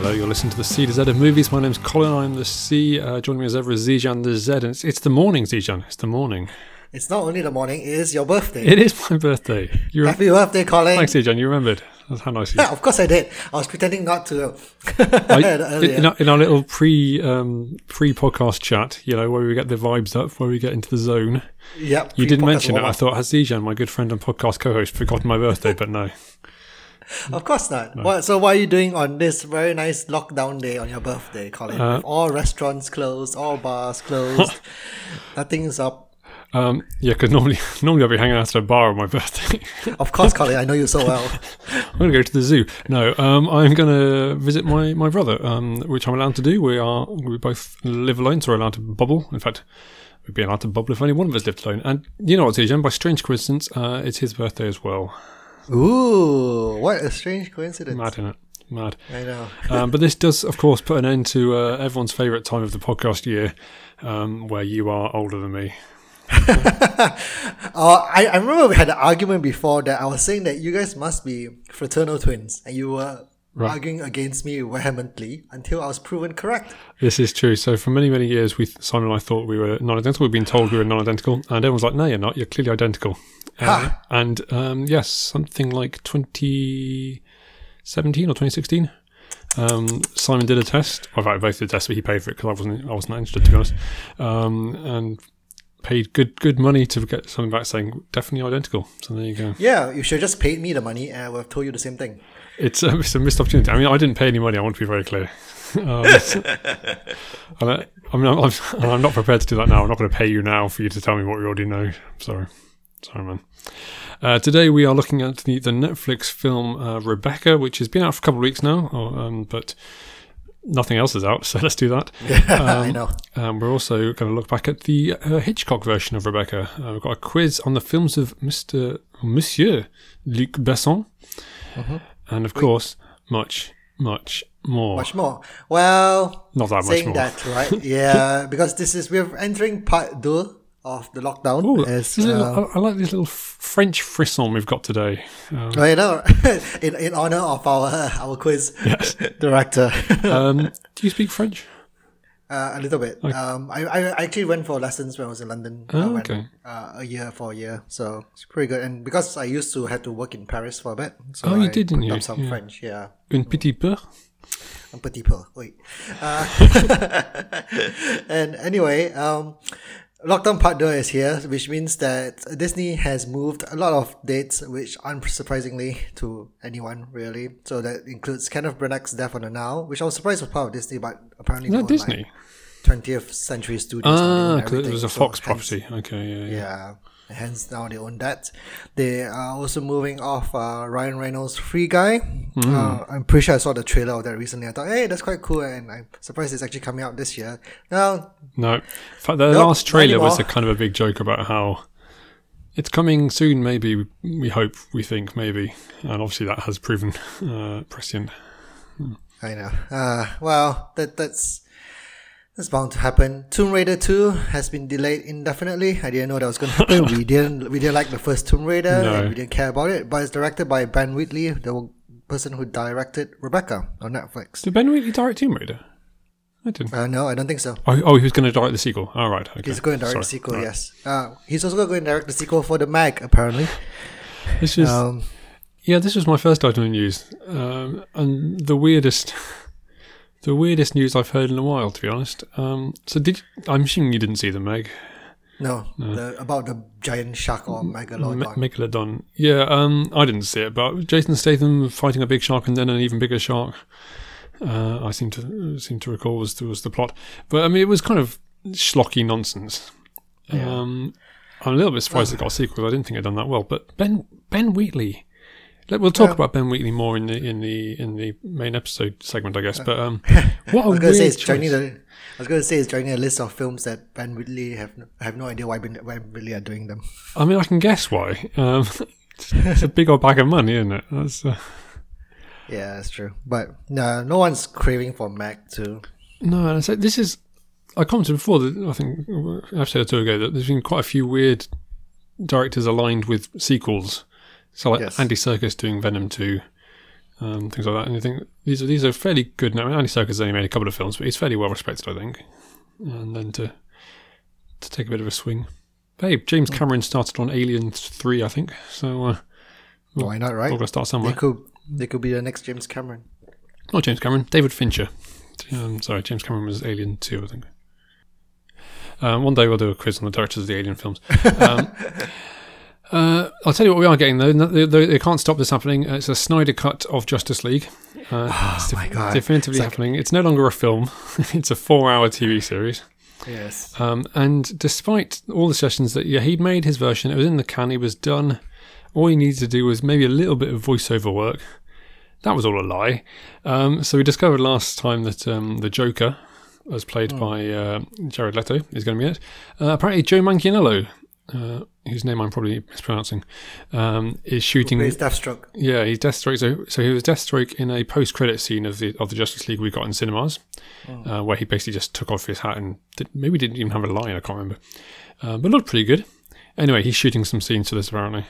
Hello, you're listening to the C to Z of movies. My name's Colin. I'm the C. Uh, joining me as ever is Zijan the Z, and it's, it's the morning, Zijan. It's the morning. It's not only the morning, it is your birthday. It is my birthday. You re- Happy birthday, Colin. Thanks, Zijan. You remembered. That's how nice of you. Yeah, of course I did. I was pretending not to. I- in, our, in our little pre um, pre podcast chat, you know, where we get the vibes up, where we get into the zone. yep. You didn't mention it. I thought, has Zijan, my good friend and podcast co-host, forgotten my birthday? But no. Of course not. What, so what are you doing on this very nice lockdown day on your birthday, Colin? Uh, all restaurants closed, all bars closed, nothing's up. Um, yeah, because normally normally I'll be hanging out at a bar on my birthday. Of course, Colin, I know you so well. I'm going to go to the zoo. No, um, I'm going to visit my, my brother, um, which I'm allowed to do. We are we both live alone, so we're allowed to bubble. In fact, we'd be allowed to bubble if only one of us lived alone. And you know what, Zijan? By strange coincidence, uh, it's his birthday as well. Ooh, what a strange coincidence. Mad, innit? Mad. I know. Um, but this does, of course, put an end to uh, everyone's favourite time of the podcast year, um, where you are older than me. Uh, I, I remember we had an argument before that I was saying that you guys must be fraternal twins, and you were Right. arguing against me vehemently until I was proven correct. This is true. So for many, many years, we Simon and I thought we were non-identical. We've been told we were non-identical, and everyone's like, "No, you're not. You're clearly identical." Uh, and um, yes, something like 2017 or 2016. Um, Simon did a test. In fact, both did a test, but he paid for it because I wasn't. I wasn't interested, to be honest. Um, and paid good, good money to get something back saying definitely identical. So there you go. Yeah, you should have just paid me the money, and I would have told you the same thing. It's a, it's a missed opportunity. I mean, I didn't pay any money. I want to be very clear. Um, I, I mean, I'm, I'm, I'm not prepared to do that now. I'm not going to pay you now for you to tell me what we already know. Sorry, sorry, man. Uh, today we are looking at the, the Netflix film uh, Rebecca, which has been out for a couple of weeks now, or, um, but nothing else is out. So let's do that. I know. Um, we're also going to look back at the uh, Hitchcock version of Rebecca. Uh, we've got a quiz on the films of Mr. Monsieur Luc Besson, and of course, much, much more. Much more. Well, Not that much saying more. that, right? Yeah, because this is we're entering part two of the lockdown. Ooh, as, these little- uh, I, I like this little French frisson we've got today. Um, I know, in in honor of our our quiz director, um, do you speak French? uh, a little bit. Um, I, I actually went for lessons when I was in London. Oh, went, okay. Uh, a year for a year, so it's pretty good. And because I used to have to work in Paris for a bit, so Oh, you I did, didn't you? Some Yeah. French, yeah. Un petit peu. Un petit peu, oui. Uh, and anyway, um, Lockdown Part 2 is here, which means that Disney has moved a lot of dates, which unsurprisingly to anyone really. So that includes Kenneth Branagh's Death on the Nile, which I was surprised was part of Disney, but apparently Is that they own, Disney? Like 20th Century Studios. Ah, because it was a so Fox hence- property. Okay, yeah, yeah. yeah. Hence now they own that. They are also moving off uh, Ryan Reynolds' Free Guy. Hmm. Uh, I'm pretty sure I saw the trailer of that recently. I thought, hey, that's quite cool, and I'm surprised it's actually coming out this year. No, No, fact, the Nope, last trailer was a kind of a big joke about how it's coming soon. Maybe we hope, we think, maybe, and obviously that has proven uh, prescient. I know. Uh, well, that that's that's bound to happen. Tomb Raider Two has been delayed indefinitely. I didn't know that was going to happen. we didn't we didn't like the first Tomb Raider, No. and we didn't care about it. But it's directed by Ben Wheatley, the person who directed Rebecca on Netflix. Did Ben Wheatley direct Tomb Raider? I didn't. Uh, no, I don't think so. Oh, oh, he was going to direct the sequel. All right, okay. He's going to direct Sorry. the sequel, Right. yes. Uh, he's also going to direct the sequel for The Meg, apparently. This is Um, yeah. This was my first item of news, um, and the weirdest, the weirdest news I've heard in a while, to be honest. Um, so did I'm assuming you didn't see the Meg no, The, about the giant shark or megalodon. Me- Megalodon. Yeah, um, I didn't see it, but Jason Statham fighting a big shark and then an even bigger shark. Uh, I seem to seem to recall was was the plot, but I mean it was kind of schlocky nonsense. Yeah. Um, I'm a little bit surprised it got a sequel. I didn't think it had done that well, but Ben Ben Wheatley. We'll talk about Ben Wheatley more in the in the in the main episode segment, I guess. But um, what I was going to say it's choice. joining the. I was going to say it's joining a list of films that Ben Wheatley have have no idea why Ben, why Wheatley are doing them. I mean, I can guess why. Um, it's a big old bag of money, isn't it? That's. Uh, Yeah, that's true. But no, no one's craving for Meg too. No, and so this is. I commented before that I think an episode or two ago that there's been quite a few weird directors aligned with sequels. So like Yes. Andy Serkis doing Venom two, um, things like that. And I think these are these are fairly good. Now, Andy Serkis has only made a couple of films, but he's fairly well respected, I think. And then to to take a bit of a swing. Hey, James Cameron started on Alien Three, I think. So uh, Why not, right? we're gonna start They somewhere. could they could be the next James Cameron. Not James Cameron, David Fincher. Um, sorry, James Cameron was Alien 2, I think. Um, one day we'll do a quiz on the directors of the Alien films. Um, uh, I'll tell you what we are getting, though. They, they, they can't stop this happening. Uh, It's a Snyder cut of Justice League. Uh, it's Oh my God. definitively It's like- happening. It's no longer a film, it's a four hour TV series. Yes. Um, and despite all the suggestions that yeah, he'd made his version, it was in the can, he was done. All he needed to do was maybe a little bit of voiceover work. That was all a lie. Um, so we discovered last time that um, the Joker, as played by uh, Jared Leto, is going to be it. Uh, apparently, Joe Manganiello, uh, whose name I'm probably mispronouncing, um, is shooting. Plays Deathstroke. Yeah, he's Deathstroke. So, so he was Deathstroke in a post-credit scene of the of the Justice League we got in cinemas, uh, where he basically just took off his hat and did, maybe didn't even have a line. I can't remember, uh, but looked pretty good. Anyway, he's shooting some scenes for this apparently.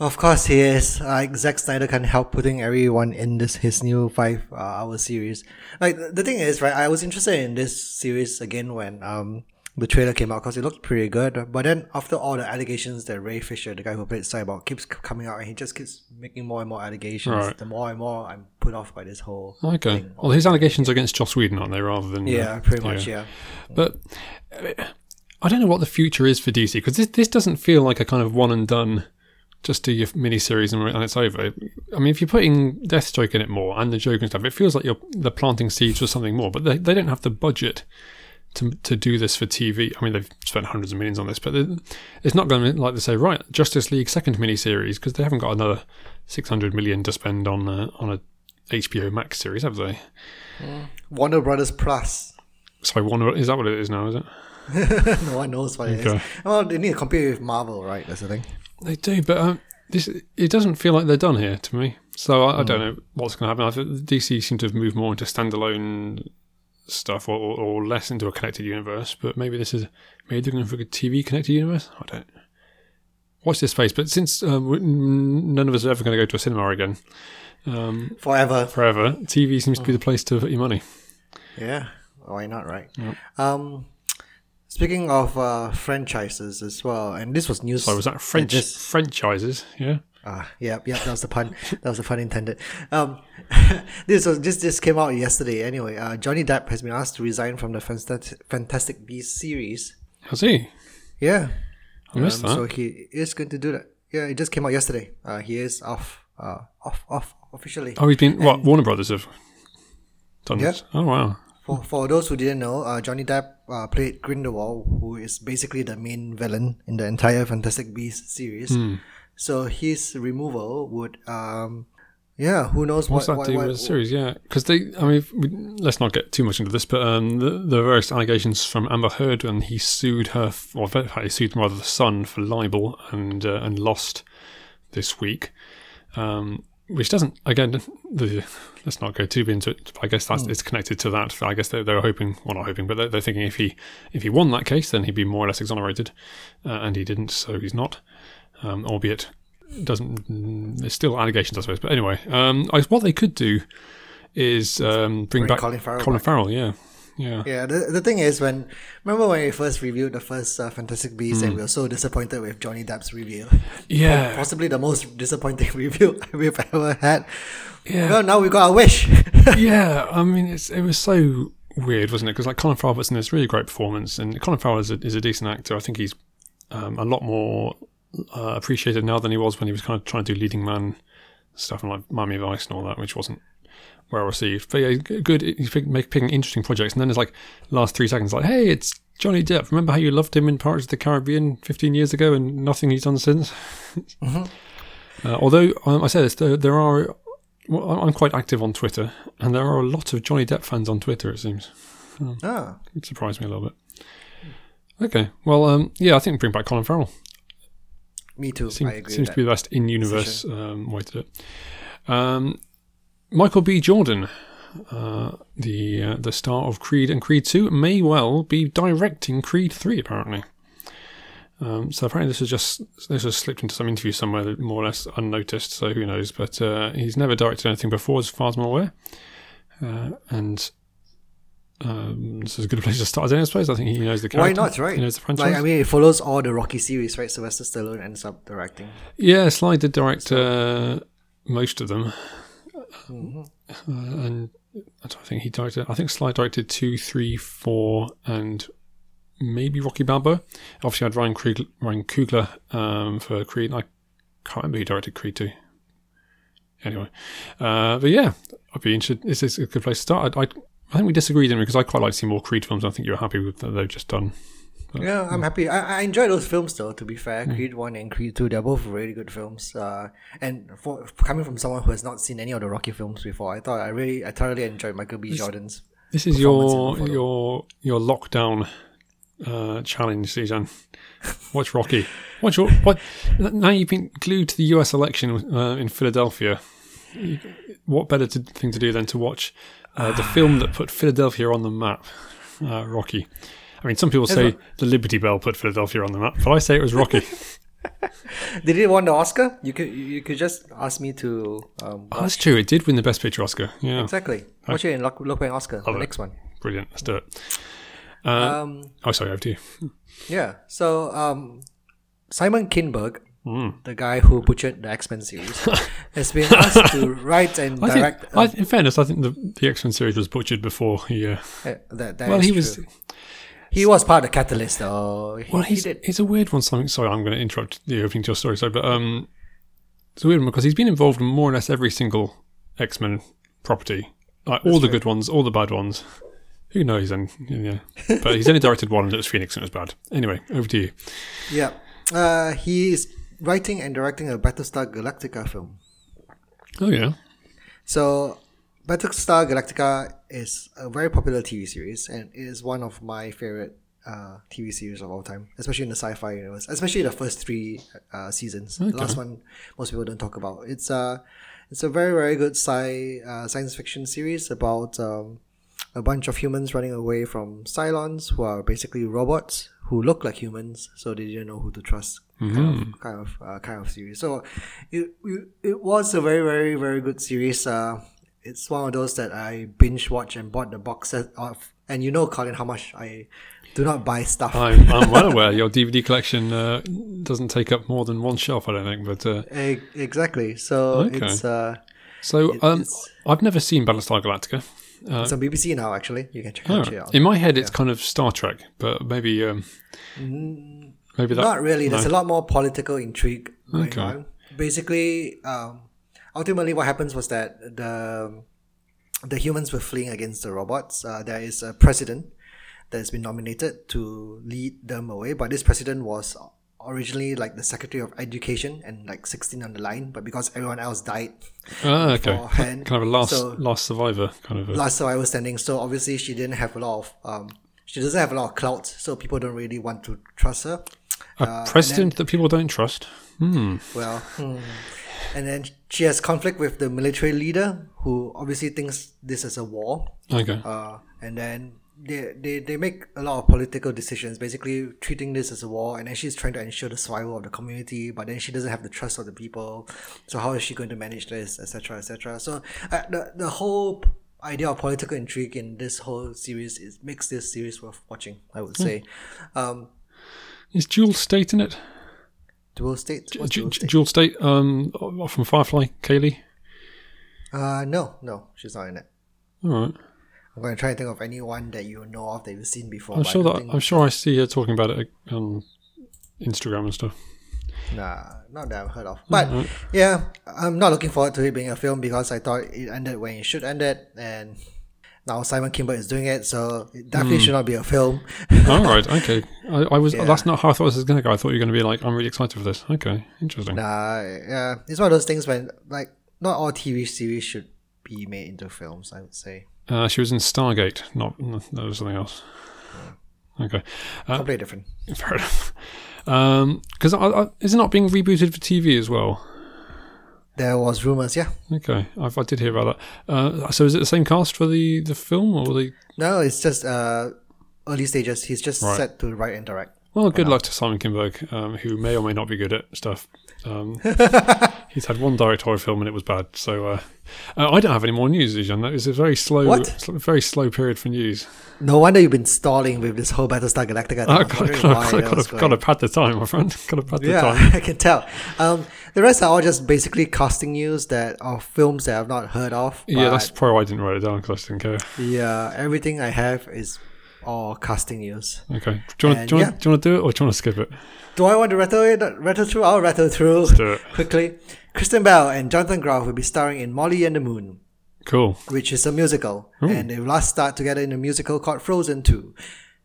Of course he is. Like Zack Snyder can't help putting everyone in this his new five uh, hour series. Like the the thing is, right? I was interested in this series again when um the trailer came out because it looked pretty good. But then after all the allegations that Ray Fisher, the guy who played Cyborg, keeps coming out and he just keeps making more and more allegations. Right. The more and more I'm put off by this whole Okay, thing. well, his allegations are against Joss Whedon, aren't they, rather than uh, Yeah, pretty much. Yeah. But uh, I don't know what the future is for DC because this this doesn't feel like a kind of one and done. Just do your miniseries and, and it's over. I mean, if you're putting Deathstroke in it more and the Joker and stuff, it feels like you're they're planting seeds for something more. But they, they don't have the budget to to do this for TV. I mean, they've spent hundreds of millions on this, but it's not going to like they say right Justice League second miniseries because they haven't got another six hundred million to spend on a, on a HBO Max series, have they? Mm. Warner Brothers Plus. Sorry, one is that what it is now? Is it? no one knows what it is. Well, they need to compete with Marvel, right? That's the thing. They do, but um, this it doesn't feel like they're done here to me. So I, I don't hmm. know what's going to happen. I think DC seem to have moved more into standalone stuff, or, or, or less into a connected universe. But maybe this is maybe they're going for a TV connected universe. I don't. Watch this space. But since um, none of us are ever going to go to a cinema again um, Forever. forever, TV seems to be the place to put your money. Yeah, why not, right? Um, speaking of uh, franchises as well, and this was news. So was that French Just, franchises? Yeah. ah, yeah, yeah, that was the pun. that was the pun intended. Um, this was this this came out yesterday. Anyway, uh, Johnny Depp has been asked to resign from the Fantastic Fantastic Beasts series. I he? Yeah, I missed um, that. so he is going to do that. Yeah, it just came out yesterday. Uh, he is off, uh, off, off officially. oh, he's been what? Warner Brothers have done Yeah. this. Oh wow. For, for those who didn't know, uh, Johnny Depp uh, played Grindelwald, who is basically the main villain in the entire Fantastic Beasts series. Hmm. So his removal would, um, yeah, who knows What's what, that what, do what- with the series? Yeah, because they. I mean, we, let's not get too much into this, but um, the, the various allegations from Amber Heard, and he sued her, f- or in fact, he sued rather the Sun for libel, and uh, and lost this week. Um, which doesn't again. The, let's not go too into it. I guess that's it's connected to that. I guess they, they were hoping, well, not hoping, but they're, they're thinking if he if he won that case, then he'd be more or less exonerated, uh, and he didn't, so he's not. Um, albeit doesn't mm, there's still allegations I suppose but anyway um I, what they could do is um bring, Bring back Colin Farrell Colin back. Farrell yeah yeah Yeah, the, the thing is, when remember when we first reviewed the first uh, Fantastic Beasts, Hmm. and we were so disappointed with Johnny Depp's review. yeah Possibly the most disappointing review we've ever had. yeah Well, now we got our wish. yeah I mean it's, it was so weird wasn't it because like Colin Farrell was in this really great performance and Colin Farrell is a, is a decent actor I think he's um, a lot more uh, appreciated now than he was when he was kind of trying to do leading man stuff and like Miami Vice and all that which wasn't well received. But yeah, good. He's picking interesting projects, and then it's like last three seconds, like, hey, it's Johnny Depp. Remember how you loved him in Pirates of the Caribbean 15 years ago, and nothing he's done since. uh, although um, I say this, there, there are. Well, I'm quite active on Twitter, and there are a lot of Johnny Depp fans on Twitter. It seems ah, it surprised me a little bit. Okay, well, um, yeah, I think bring back Colin Farrell. Me too. Seem- I agree. seems to be the best in-universe um, way to do it. Um, Michael B. Jordan, uh, the uh, the star of Creed and Creed Two, may well be directing Creed Three. Apparently, Um, so apparently this has just this was slipped into some interview somewhere, more or less unnoticed. So who knows? But uh, he's never directed anything before, as far as I'm aware. Uh, and um, this is a good place to start. I suppose I think he knows the character. Why not, right? He knows the franchise. Like, I mean, it follows all the Rocky series, right? Sylvester Stallone ends up directing. yeah, Sly did direct uh, most of them, Mm-hmm. uh, and I don't think he directed. I think Sly directed two, three, four, and maybe Rocky Balboa. Obviously, I had Ryan, Krieg, Ryan Coogler um, for Creed. I can't remember who directed Creed two. Anyway, uh, but yeah, I'd be interested. This is a good place to start. I, I, I think we disagreed in because I quite like to see more Creed films. I think you're happy with that they've just done. Yeah, I'm happy. I, I enjoy those films though. To be fair, Mm. Creed One and Creed Two, they're both really good films. Uh, and for coming from someone who has not seen any of the Rocky films before, I thought I really, I thoroughly enjoyed Michael B. Jordan's. This is your your your lockdown uh, challenge, Suzanne. Watch Rocky. Watch your what? Now you've been glued to the U.S. election uh, in Philadelphia. What better to, thing to do than to watch uh, the film that put Philadelphia on the map, uh, Rocky? I mean, some people say what- the Liberty Bell put Philadelphia on the map, but I say it was Rocky. Did it won the Oscar? You could, you could just ask me to. Um, oh, that's true. It did win the Best Picture Oscar. Yeah, exactly. Watch it in Look, Look Oscar. The it. next one. brilliant. Let's do it. Uh, Um, oh, sorry, over to you. yeah. So, um, Simon Kinberg, Mm. the guy who butchered the X Men series, has been asked to write and I direct. think, I, in fairness, I think the, the X Men series was butchered before he. Uh, uh, that, that well, he was. He was part of the catalyst, though. He, Well, he he's it's a weird one. Something. Sorry, I'm going to interrupt the opening to your story. So, but um, it's a weird one because he's been involved in more or less every single X Men property, like all the good ones, all the bad ones. Who knows? And yeah, but he's only directed one, and it was Phoenix, and it was bad. Anyway, over to you. Yeah. Uh, he is writing and directing a Battlestar Galactica film. Oh yeah, So, Battlestar Galactica is a very popular TV series and it is one of my favorite uh, TV series of all time, especially in the sci-fi universe, especially the first three uh, seasons. The last one most people don't talk about. It's a it's a very very good sci uh, science fiction series about um, a bunch of humans running away from Cylons, who are basically robots who look like humans, so they didn't know who to trust. Kind of, kind of, uh, kind of series. So, it, it it was a very, very, very good series. Uh, it's one of those that I binge watch and bought the box set of. And you know, Colin, how much I do not buy stuff. I'm, I'm well aware your DVD collection uh, doesn't take up more than one shelf. I don't think, but uh, E- exactly. So Okay. it's uh, so um, it's- I've never seen Battlestar Galactica. It's on BBC now. Actually, you can check, Oh, check it out. in my head, it's kind of Star Trek, but maybe um, maybe that. Not really. There's no. a lot more political intrigue going Okay. on. Basically, um, ultimately, what happens was that the the humans were fleeing against the robots. Uh, there is a president that has been nominated to lead them away, but this president was originally like the secretary of education and like 16 on the line, but because everyone else died, Ah, okay. beforehand. Kind of a last So- last survivor kind of. A, last survivor standing. So obviously, she didn't have a lot of um, she doesn't have a lot of clout, so people don't really want to trust her. a president that people don't trust. Hmm. Well, hmm. and then she has conflict with the military leader, who obviously thinks this is a war. Okay. Uh, and then they, they they make a lot of political decisions, basically treating this as a war. And then she's trying to ensure the survival of the community, but then she doesn't have the trust of the people. So how is she going to manage this, etc., etc. So uh, the the whole idea of political intrigue in this whole series is makes this series worth watching. I would say. Um, Is Jewel Staite in it? dual state. Dual Ju- state? Jewel Staite um, from Firefly, Kaylee. Uh, no, no, she's not in it. All right. I'm going to try and think of anyone that you know of that you've seen before. I'm sure that I'm sure I see you talking about it on Instagram and stuff. Nah, not that I've heard of. But yeah, I'm not looking forward to it being a film because I thought it ended when it should end it, and now Simon Kinberg is doing it, so it definitely Hmm. should not be a film. All right. Okay. I, I was. Yeah. That's not how I thought this was going to go. I thought you were going to be like, I'm really excited for this. Okay. Interesting. nah, yeah, it's one of those things when like not all TV series should be made into films. I would say Uh, she was in Stargate. Not. No, that was something else. Okay. Uh, completely different. Fair enough. Because I, is it not being rebooted for TV as well? There was rumors, yeah. Okay, I, I did hear about that. Uh, so is it the same cast for the, the film or the? No, it's just uh early stages. He's just Right. set to write and direct. Well, good luck to Simon Kinberg, um, who may or may not be good at stuff. Um, he's had one directorial film and it was bad. So uh, uh, I don't have any more news, Zijan. That is a very slow, What? very slow period for news. No wonder you've been stalling with this whole Battlestar Galactica. I I'm got wondering why to got to pad the time, my friend. Got to pad the Yeah, time. I can tell. Um, the rest are all just basically casting news that are films that I've not heard of. Yeah, that's probably why I didn't write it down because I didn't care. yeah. Everything I have is all casting news. Okay. Do you want, And do, yeah. do you want to do it or do you want to skip it? Do I want to rattle it? Rattle through? I'll rattle through quickly. Kristen Bell and Jonathan Groff will be starring in Molly and the Moon, Cool. which is a musical, and they last start together in a musical called Frozen 2.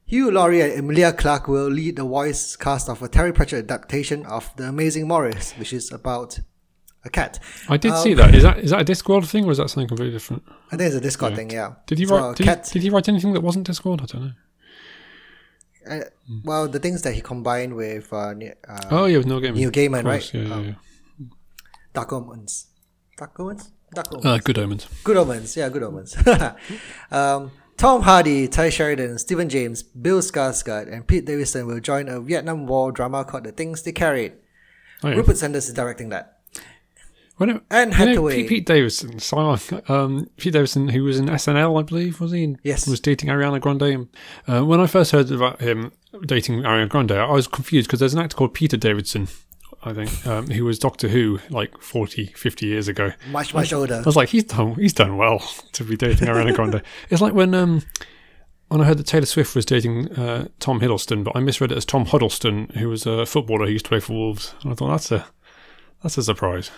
Hugh Laurie and Emilia Clarke will lead the voice cast of a Terry Pratchett adaptation of The Amazing Maurice, which is about a cat. I did Um, see that. Is that is that a Discworld thing or is that something completely different? I think it's a Discworld thing, yeah. Did he So, write? Did, cat, he, did he write anything that wasn't Discworld? I don't know. uh, well, the things that he combined with uh, uh, Oh yeah, with Neil Gaiman. Neil Gaiman, Of right? Yeah, yeah, Um, yeah. Dark Omens. Dark Omens? Dark Omens. Uh, Good Omens. Good Omens, yeah, Good Omens. um, Tom Hardy, Tye Sheridan, Stephen James, Bill Skarsgård, and Pete Davidson will join a Vietnam War drama called The Things They Carried. Oh, yeah. Rupert Sanders is directing that. Well, no, Anne you know, Hathaway. Pete, Pete Davidson, so, um, Pete Davidson, who was in SNL, I believe, was he? And Yes. Was dating Ariana Grande. And, uh, when I first heard about him dating Ariana Grande, I was confused because there's an actor called Peter Davidson, I think, um, who was Doctor Who like 40, 50 years ago. Much, much older. I was like, he's done, he's done well to be dating Ariana Grande. it's like when, um, when I heard that Taylor Swift was dating uh, Tom Hiddleston, but I misread it as Tom Huddlestone, who was a footballer who used to play for Wolves. And I thought that's a that's a surprise.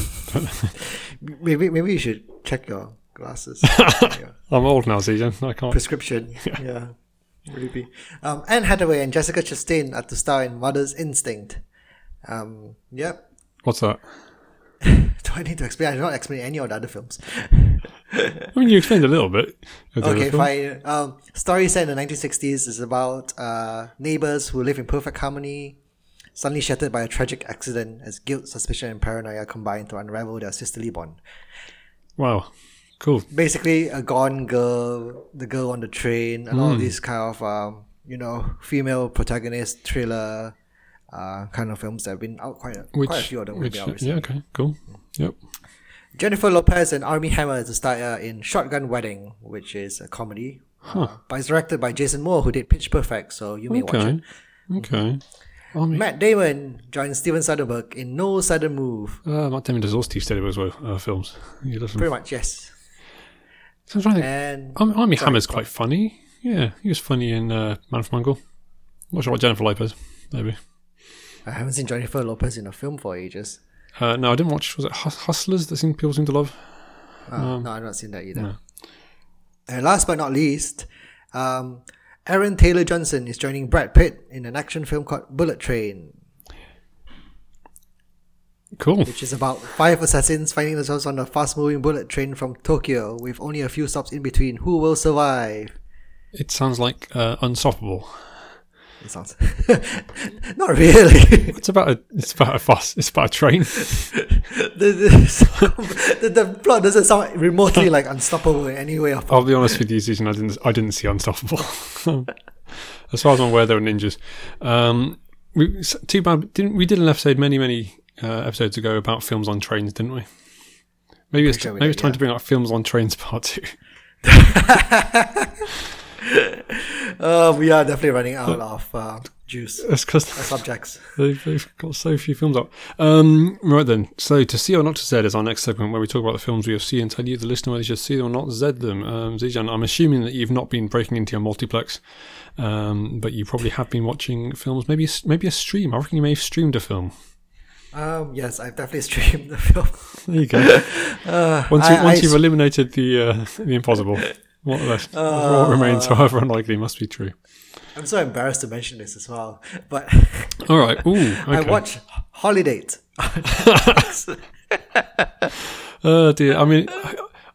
Maybe, maybe you should check your glasses. Yeah. I'm old now, Zijan. I can't. Prescription. Yeah. Really be. Um, Anne Hathaway and Jessica Chastain are to star in Mother's Instinct. Um, yep. What's that? Do I need to explain? I did not explain any of the other films. I mean, you explained a little bit. Okay, fine. Um, story set in the 1960s is about uh, neighbors who live in perfect harmony, suddenly shattered by a tragic accident as guilt, suspicion, and paranoia combine to unravel their sisterly bond. Wow, cool. Basically, a gone girl, the girl on the train, and all of these kind of, um, you know, female protagonist thriller uh, kind of films that have been out quite a, Which, quite a few of them. which yeah, okay, cool. Yep. Jennifer Lopez and Armie Hammer to star uh, in Shotgun Wedding, which is a comedy. Uh, but it's directed by Jason Moore, who did Pitch Perfect, so you may watch it. Okay. Okay. Mean, Matt Damon joins Steven Soderbergh in No Sudden Move. uh, Matt Damon does all Steve well uh, films. He does them. Pretty much, yes. So I'm trying to. And Armie, Armie Sorry. Hammer's quite funny. Yeah, he was funny in uh, Man from Uncle. Not sure what Jennifer Lopez, maybe. I haven't seen Jennifer Lopez in a film for ages. Uh, no, I didn't watch. Was it Hus- Hustlers that seem, people seem to love? Uh, no, I've not seen that either. no. And last but not least, um, Aaron Taylor Johnson is joining Brad Pitt in an action film called Bullet Train, Cool. which is about five assassins finding themselves on a fast-moving bullet train from Tokyo with only a few stops in between. Who will survive? It sounds like uh, Unstoppable. It sounds not really. It's about a. It's about a bus. It's about a train. the, the, the, plot doesn't sound remotely like unstoppable in any way. I'll be honest with you, Susan. I didn't. I didn't see Unstoppable. as far as I'm aware, there were ninjas. Um, we, too bad. Didn't we did an episode many many uh, episodes ago about films on trains, didn't we? Maybe it's sure maybe did, it's time yeah. to bring up films on trains part two. Uh, we are definitely running out of uh, juice That's because subjects. They've, they've got so few films up. Um, right then, so to see or not to Z is our next segment where we talk about the films we have seen and tell you, the listener, whether you should see them or not Z them. Um, Zijan, I'm assuming that you've not been breaking into your multiplex, um, but you probably have been watching films. Maybe a, maybe a stream. I reckon you may have streamed a film. Um, yes, I've definitely streamed the film. There you go. once you, I- once I you've eliminated the uh, the impossible, what left? what remains, however unlikely, must be true. I'm so embarrassed to mention this as well, but All right. Ooh. Okay. I watch Holidate. Oh dear. I mean,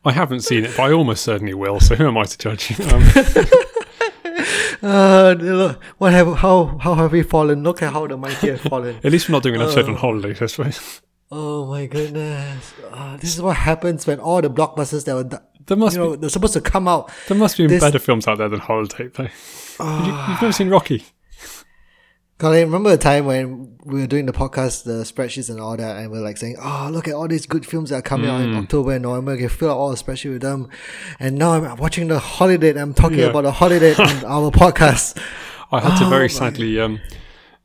I, haven't seen it, but I almost certainly will. So who am I to judge? Um, Uh, look, what have how how have we fallen? Look at how the mighty have fallen. at least we're not doing an episode on holidays, I suppose. Oh my goodness! Uh, this is what happens when all the blockbusters that were There must you know they're supposed to come out. be there must be this- better films out there than Holidate, though. You, have never seen Rocky? Colin, remember the time when we were doing the podcast, the spreadsheets and all that, and we are like saying, "Oh, look at all these good films that are coming out Mm. in October and November. We can fill out all the spreadsheet with them." And now I'm watching the Holidate. and I'm talking Yeah. about the Holidate on our podcast. I had to Oh, very my- sadly, um,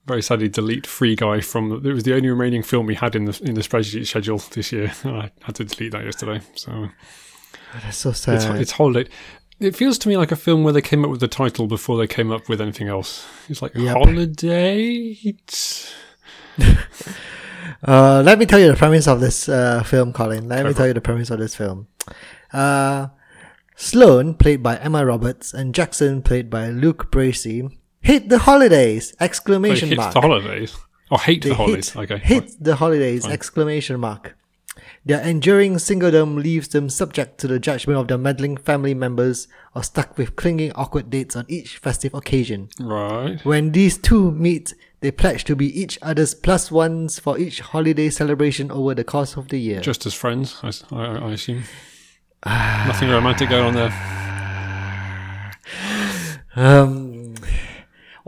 very sadly delete Free Guy from. It was the only remaining film we had in the in the spreadsheet schedule this year. I had to delete that yesterday. So That's so sad. it's Holidate. It feels to me like a film where they came up with the title before they came up with anything else. It's like Yep. Holidate. Uh, let me tell you the premise of this uh, film, Colin. Let me Go tell you the premise of this film. Uh, Sloane, played by Emma Roberts, and Jackson, played by Luke Bracey, hit the holidays! Exclamation hit mark. the holidays. Oh, hate They the holidays. hit, okay. hit the holidays! Exclamation mark. Their enduring singledom leaves them subject to the judgment of their meddling family members or stuck with clinging awkward dates on each festive occasion. Right. When these two meet, they pledge to be each other's plus ones for each holiday celebration over the course of the year. Just as friends, I assume. Nothing romantic going on there. Um,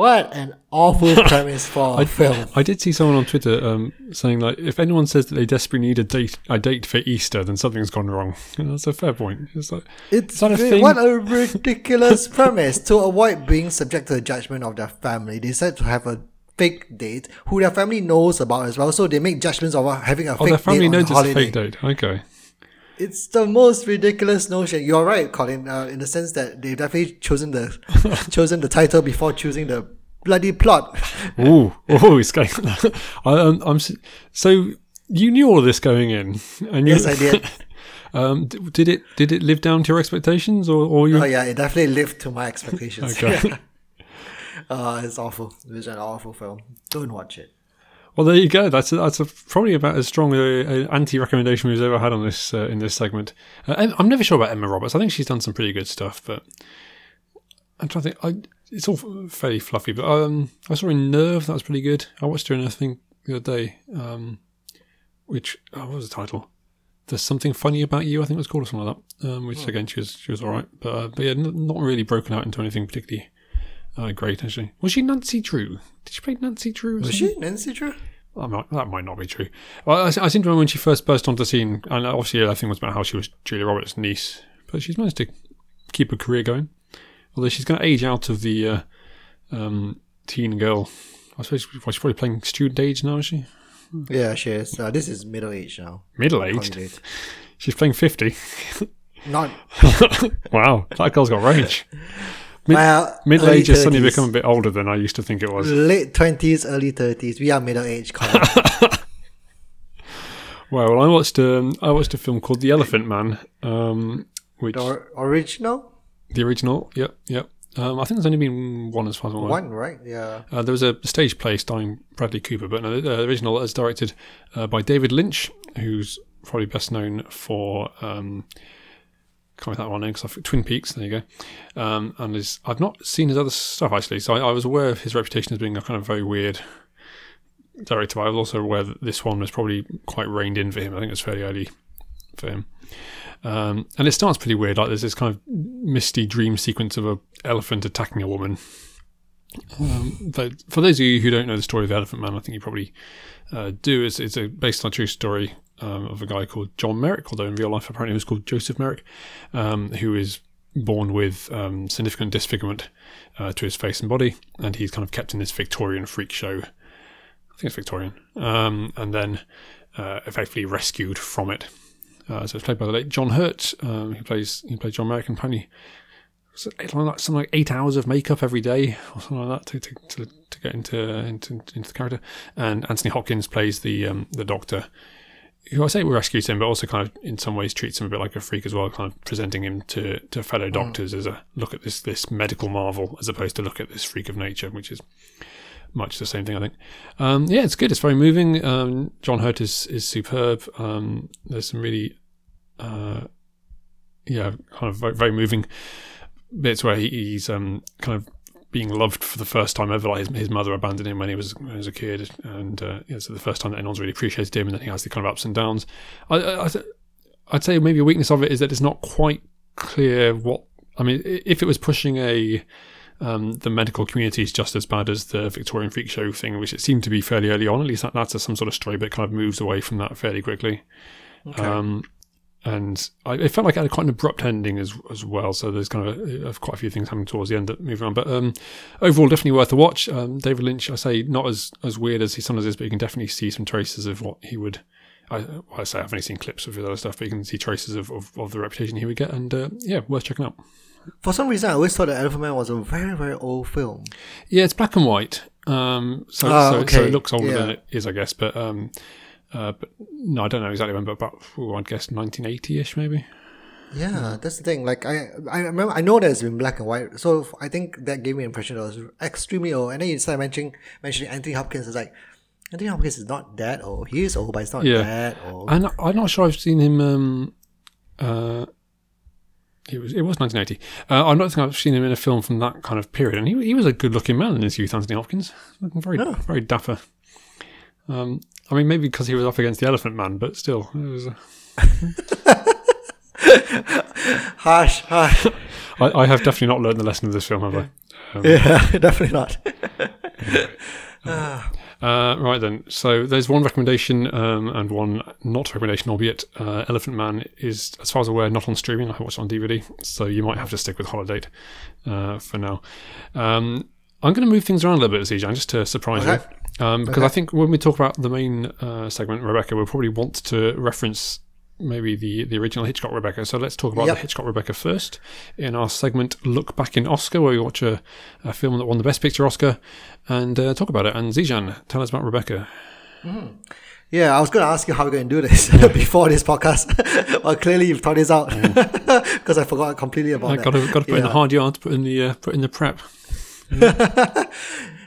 what an awful premise for a film. I did see someone on Twitter um, saying like, if anyone says that they desperately need a date, a date for Easter, then something's gone wrong. And that's a fair point. It's like, It's that a thing? what a ridiculous premise. To avoid being subject to the judgment of their family, they decide to have a fake date who their family knows about as well. So they make judgments of having a oh, fake their family date on knows it's a holiday. fake date. Okay. It's the most ridiculous notion. You're right, Colin, uh, in the sense that they've definitely chosen the chosen the title before choosing the bloody plot. Ooh, oh, it's going. I, um, I'm s- so you knew all of this going in, and you, yes, I did. Um, d- did it did it live down to your expectations, or, or you? Oh yeah, it definitely lived to my expectations. Okay. uh, it's awful. It's an awful film. Don't watch it. Well, there you go. That's a, that's a, probably about as strong an anti-recommendation we've ever had on this uh, in this segment. Uh, I'm never sure about Emma Roberts. I think she's done some pretty good stuff, but I'm trying to think. I, it's all fairly fluffy, but um, I saw in Nerve. That was pretty good. I watched her in a thing the other day, um, which oh, what was the title? There's something funny about you. I think it was called or something like that. Um, which again, she was she was all right, but uh, but yeah, n- not really broken out into anything particularly uh, great. Actually, was she Nancy Drew? Did she play Nancy Drew? Was something? she Nancy Drew? That might, that might not be true. Well, I, I seem to remember when she first burst onto the scene, and obviously I think it was about how she was Julia Roberts' niece, but she's managed to keep her career going. Although she's going to age out of the uh, um, teen girl. I suppose she's probably playing student age now, is she? Yeah, she is. Uh, this is middle age now. Middle aged. She's playing 50. Not wow, that girl's got range. Mid- well, Middle early age has suddenly become a bit older than I used to think it was. late twenties, early thirties. We are middle age. Colin. Well, well I watched um, I watched a film called The Elephant Man, um, which or, original the original. Yep, yep. Um, I think there's only been one as far as I'm aware. one, right? Yeah. Uh, there was a stage play starring Bradley Cooper, but no, the original is directed uh, by David Lynch, who's probably best known for um, can't that one name because Twin Peaks. There you go. Um, and is I've not seen his other stuff actually, so I, I was aware of his reputation as being a kind of very weird director. But I was also aware that this one was probably quite reined in for him. I think it's fairly early for him. Um, and it starts pretty weird. Like there's this kind of misty dream sequence of a elephant attacking a woman. Um, for those of you who don't know the story of the Elephant Man, I think you probably uh, do. It's, it's a, based on a true story um, of a guy called John Merrick, although in real life apparently he was called Joseph Merrick, um, who is born with um, significant disfigurement uh, to his face and body, and he's kind of kept in this Victorian freak show. I think it's Victorian, um, and then uh, effectively rescued from it. Uh, so it's played by the late John Hurt, um, plays he plays John Merrick, and apparently so it's like something like eight hours of makeup every day or something like that to to, to, to get into, into into the character. And Anthony Hopkins plays the um, the doctor, who I say rescues him, but also kind of in some ways treats him a bit like a freak as well, kind of presenting him to, to fellow doctors as a look at this this medical marvel as opposed to look at this freak of nature, which is much the same thing, I think. Um, yeah, it's good. It's very moving. Um, John Hurt is is superb. Um, there's some really, uh, yeah, kind of very, very moving bits where he, he's um, kind of being loved for the first time ever. Like his, his mother abandoned him when he was when he was a kid, and uh, yeah, so the first time that anyone's really appreciated him, and then he has the kind of ups and downs. I, I, I'd say maybe a weakness of it is that it's not quite clear what. I mean, if it was pushing a um, the medical community is just as bad as the Victorian freak show thing, which it seemed to be fairly early on. At least that, that's a, some sort of story, but it kind of moves away from that fairly quickly. Um, and I, it felt like it had quite an abrupt ending as as well. So there's kind of, a, of quite a few things happening towards the end that move around. But um, overall, definitely worth a watch. Um, David Lynch, I say, not as as weird as he sometimes is, but you can definitely see some traces of what he would. I, well, I say I've only seen clips of his other stuff, but you can see traces of, of, of the reputation he would get, and uh, yeah, worth checking out. For some reason, I always thought that Elephant Man was a very, very old film. Yeah, it's black and white, um, so, Ah, so, so it looks older than it is, I guess. But um, uh, but no, I don't know exactly when, but about oh, I'd guess 1980ish maybe. Yeah, that's the thing. Like I, I remember, I know that it's been black and white, so I think that gave me the impression that it was extremely old. And then you started mentioning mentioning Anthony Hopkins. It's like Anthony Hopkins is not that old. He is old, but it's not Yeah. that old. And I'm not sure I've seen him. Um, uh, it was it was 1980. Uh, I don't think I've seen him in a film from that kind of period, and he he was a good looking man in his youth. Anthony Hopkins, looking very very dapper. Um, I mean, maybe because he was up against the Elephant Man, but still, it was. Uh, harsh, harsh. I, I have definitely not learned the lesson of this film, have I? yeah, definitely not. Uh, right then. So there's one recommendation um, and one not recommendation, albeit uh, Elephant Man is, as far as I'm aware, not on streaming. I watched it on DVD, so you might have to stick with Holidate uh, for now. Um, I'm going to move things around a little bit, Zijan, just to surprise Okay. you. Um, because I think when we talk about the main uh, segment, Rebecca, we'll probably want to reference maybe the, the original Hitchcock Rebecca. So let's talk about Yep. the Hitchcock Rebecca first in our segment Look Back in Oscar, where we watch a, a film that won the Best Picture Oscar and uh, talk about it. And Zijan, tell us about Rebecca. Yeah, I was going to ask you how we're going to do this before this podcast. well, clearly you've thought this out because I forgot completely about I that. got to got to put in the hard yards, put in the uh, put in the prep.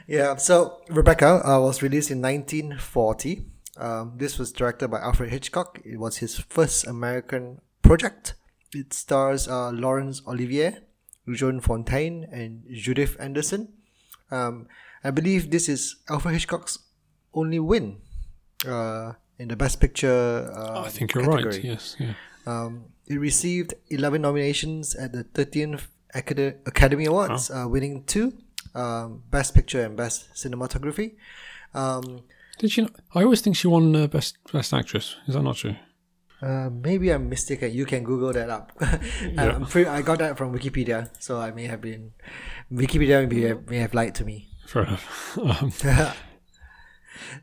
Yeah, so Rebecca uh, was released in 1940. Um, this was directed by Alfred Hitchcock. It was his first American project. It stars uh, Laurence Olivier, Joan Fontaine, and Judith Anderson. Um, I believe this is Alfred Hitchcock's only win uh, in the Best Picture. Uh, I think you're category. right. Yes, yeah. Um, it received 11 nominations at the 13th Acad- Academy Awards, uh, winning two um, Best Picture and Best Cinematography. Um, Did she? Not, I always think she won uh, best best actress. Is that not true? uh, maybe I'm mistaken. You can Google that up. I'm pretty, I got that from Wikipedia, so I may have been Wikipedia may have, may have lied to me. Fair enough. Um,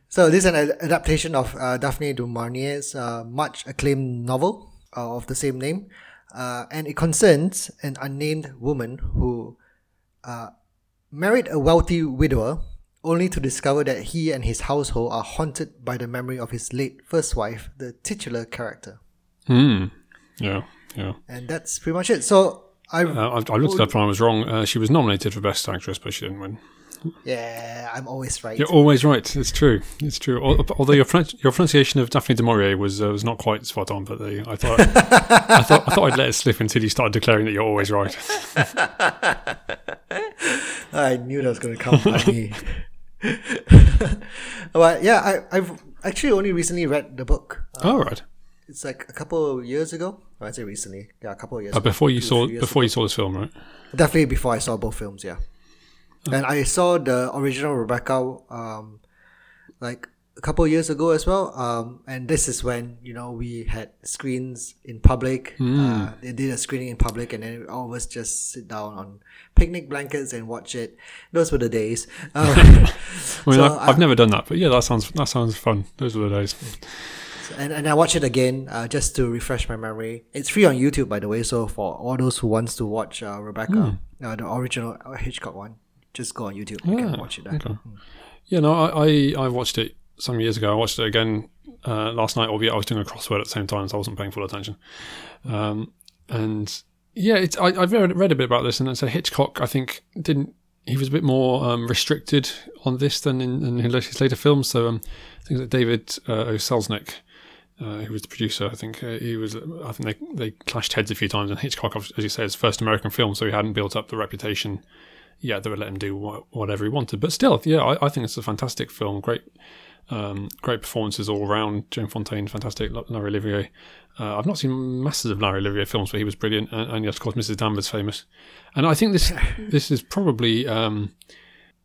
So this is an adaptation of uh, Daphne du Maurier's uh, much acclaimed novel uh, of the same name, uh, and it concerns an unnamed woman who uh, married a wealthy widower, only to discover that he and his household are haunted by the memory of his late first wife, the titular character. hmm. Yeah. Yeah. And that's pretty much it. So I, Uh, I, I looked it up and I was wrong. Uh, she was nominated for best actress, but she didn't win. yeah, I'm always right. You're always right. It's true. It's true. Although your your pronunciation of Daphne du Maurier was uh, was not quite spot on, but they, I thought I thought I thought I'd let it slip until you started declaring that you're always right. I knew that was going to come by me. but yeah, I, I've actually only recently read the book. Uh, All right. it's like a couple of years ago. Well, I say recently. Yeah, a couple of years Uh, ago. before you Two, saw before you saw this film, right? Definitely before I saw both films, yeah. And I saw the original Rebecca um, like a couple of years ago as well. Um, and this is when, you know, we had screens in public. Uh, they did a screening in public and then all of us just sit down on picnic blankets and watch it. Those were the days. Um, mean, So I've, I've never done that, but yeah, that sounds that sounds fun. Those were the days. and, and I watch it again uh, just to refresh my memory. It's free on YouTube, by the way. So for all those who wants to watch uh, Rebecca, uh, the original Hitchcock one, just go on YouTube. You can watch it there. Okay. Yeah, no, I, I I watched it some years ago. I watched it again uh, last night, albeit I was doing a crossword at the same time, so I wasn't paying full attention. Um, and yeah, it's I, I've read, read a bit about this, and so Hitchcock, I think, didn't. He was a bit more um, restricted on this than in, in his later films. So um, things like David uh, O. Selznick, uh, who was the producer, I think uh, he was. I think they they clashed heads a few times. And Hitchcock, as you say, his first American film, so he hadn't built up the reputation yeah, they would let him do wha- whatever he wanted. But still, yeah, I, I think it's a fantastic film. Great, Um, great performances all around. Joan Fontaine, fantastic. Larry Olivier. Uh, I've not seen masses of Larry Olivier films, but he was brilliant. And, and yes, of course, Mrs. Danvers famous. And I think this this is probably um,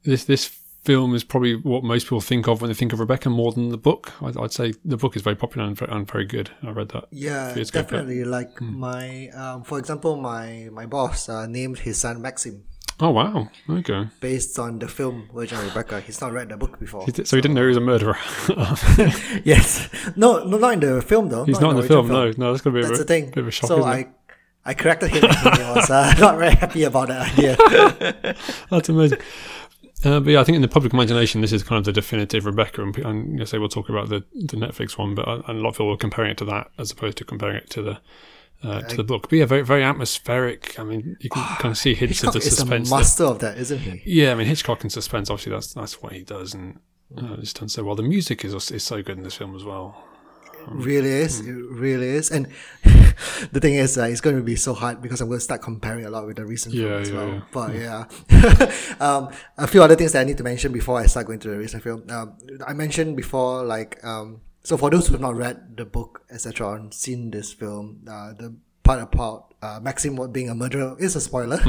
this this film is probably what most people think of when they think of Rebecca more than the book. I'd, I'd say the book is very popular and very, and very good. I read that. Yeah, Feels good, but- definitely. Like my, um, for example, my my boss uh, named his son Maxim Oh wow! Okay. based on the film Virgin Rebecca. He's not read the book before. He did- so he didn't know he was a murderer. yes, no, no, not in the film though. He's not in the original film. No, no, that's gonna be That's bit, the thing. bit of a shock. so I, it? I corrected him. and he was uh, not very happy about that idea. That's amazing. Uh, but yeah, I think in the public imagination, this is kind of the definitive Rebecca, and, and yes, say we'll talk about the, the Netflix one, but and a lot of people are comparing it to that as opposed to comparing it to the uh, to the book. But yeah, very very atmospheric. I mean, you can kind of see hints of Hitchcock the is the suspense. that- master of that, isn't he? yeah, I mean Hitchcock and suspense. Obviously, that's that's what he does, and Mm. uh, it's done so well. The music is is so good in this film as well. Really is. It really is. And the thing is, uh, it's going to be so hard because I'm going to start comparing a lot with the recent film Yeah, as yeah, well. yeah. But yeah, um, a few other things that I need to mention before I start going to the recent film. Um, I mentioned before, like, um, so for those who have not read the book, etc., and seen this film, uh, the part about uh, Maxim being a murderer is a spoiler.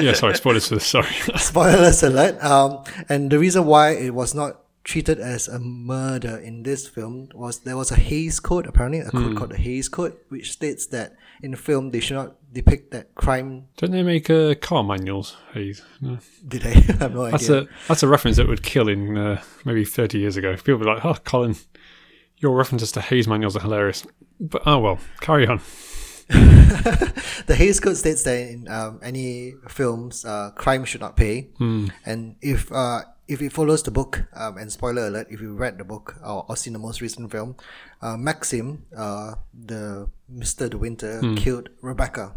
yeah, sorry, spoilers for this. Sorry. Spoilers alert. Um, and the reason why it was not treated as a murder in this film was there was a Hays Code, apparently, a code called the Hays Code, which states that in the film they should not depict that crime. Don't they make uh, car manuals? Hey, no. Did they? I have no That's idea. a that's a reference that would kill in uh, maybe thirty years ago. People would be like, "Oh, Colin, your references to Hayes manuals are hilarious." But oh well, carry on. the Hays Code states that in um, any films, uh, crime should not pay, and if uh, if it follows the book, um, and spoiler alert, if you read the book or, or seen the most recent film, uh, Maxim, uh, the Mister De Winter, killed Rebecca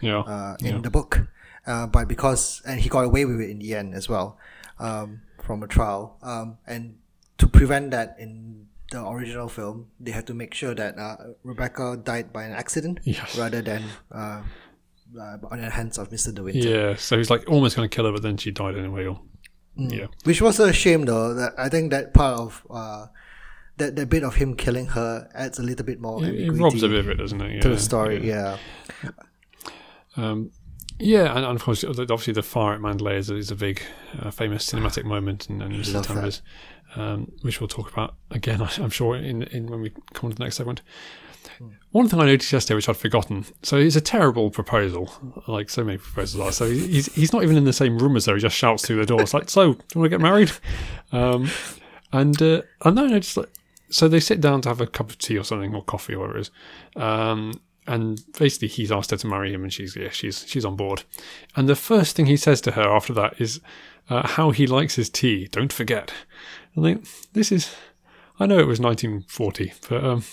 Yeah, uh, in the book, uh, but because and he got away with it in the end as well, um, from a trial, um, and to prevent that in the original film, they had to make sure that uh, Rebecca died by an accident Yes. rather than uh, uh, on the hands of Mister De Winter. yeah. So he's like almost going to kill her, but then she died anyway. Or yeah, Which was a shame though. That I think that part of uh, that that bit of him killing her adds a little bit more it, it robs a bit of it, doesn't it? Yeah, to the story. Yeah. Um, yeah, and, and of course, obviously, the fire at Manderley is a, is a big, uh, famous cinematic moment, and, and. Love that. Um, which we'll talk about again, I'm sure, in, in when we come on to the next segment. One thing I noticed yesterday, which I'd forgotten, so it's a terrible proposal, like so many proposals are. So he's he's not even in the same room as her. He just shouts through the door. It's like, so do you want to get married? Um, and uh, and then I noticed like, so they sit down to have a cup of tea or something or coffee or whatever it is. Um, and basically he's asked her to marry him and she's yeah, she's she's on board. And the first thing he says to her after that is uh, how he likes his tea. Don't forget. I think this is I know it was 1940, but um,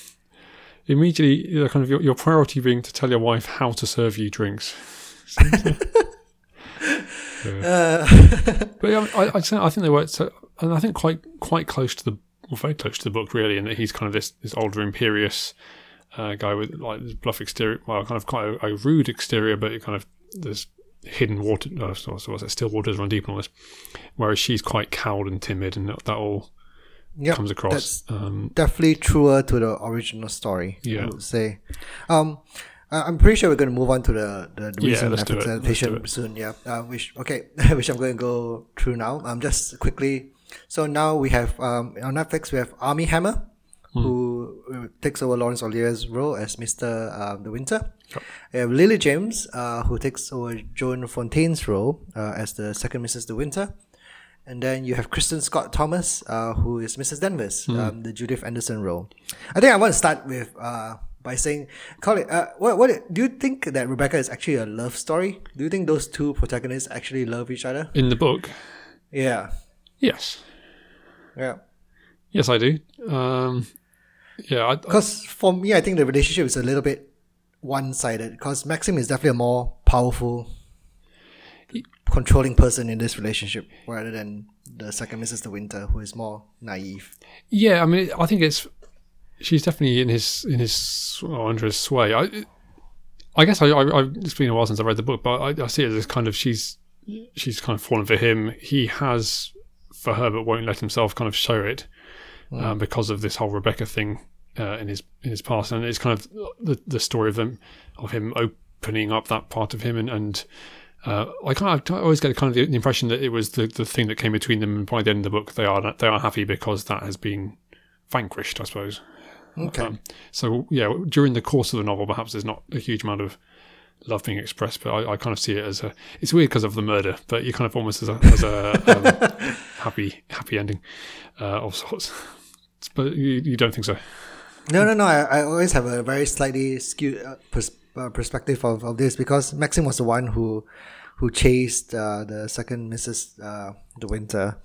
immediately you know, kind of your, your priority being to tell your wife how to serve you drinks. Yeah. but yeah, I, I'd I think they were, so, and I think quite quite close to the, well, very close to the book really, in that he's kind of this this older, imperious uh, guy with like this bluff exterior, well, kind of quite a, a rude exterior, but it kind of there's hidden water, uh, so, so what's it, still waters run deep and all this. Whereas she's quite cowed and timid, and that, that all Yep, comes across. That's Um, definitely truer to the original story. Yeah, I would say. Um, I'm pretty sure we're going to move on to the the, the Yeah, recent let's do it. Let's adaptation soon. Yeah. Uh, which okay, which I'm going to go through now. Um, just quickly. So now we have um on Netflix we have Armie Hammer, Hmm. who uh, takes over Laurence Olivier's role as Mister um, De Winter. We have Lily James, uh, who takes over Joan Fontaine's role uh, as the second Mrs. De Winter. And then you have Kristin Scott Thomas, uh, who is Mrs. Danvers, um, the Judith Anderson role. I think I want to start with uh, by saying, Colin, uh, what, what do you think that Rebecca is actually a love story? Do you think those two protagonists actually love each other? in the book, Yeah, yes, yeah. yes, I do. Um, yeah, Because for me, I think the relationship is a little bit one-sided. Because Maxim is definitely a more powerful, controlling person in this relationship, rather than the second Mrs. De Winter, who is more naive. Yeah, I mean, I think it's she's definitely in his in his under his sway. I, I guess I, I, I it's been a while since I read the book, but I, I see it as kind of she's she's kind of fallen for him. He has for her, but won't let himself kind of show it. Um, because of this whole Rebecca thing uh, in his in his past, and it's kind of the the story of them of him opening up that part of him, and and uh, I kind of I always get kind of the, the impression that it was the the thing that came between them, and by the end of the book, they are they are happy because that has been vanquished, I suppose. Okay. Um, so yeah, during the course of the novel, perhaps there's not a huge amount of love being expressed, but I, I kind of see it as a. It's weird because of the murder, but you kind of almost as a as a um, happy happy ending uh, of sorts. But you, you don't think so? No, no, no. I, I always have a very slightly skewed uh, pers- uh, perspective of, of this because Maxim was the one who who chased uh, the second Mrs. Uh, De Winter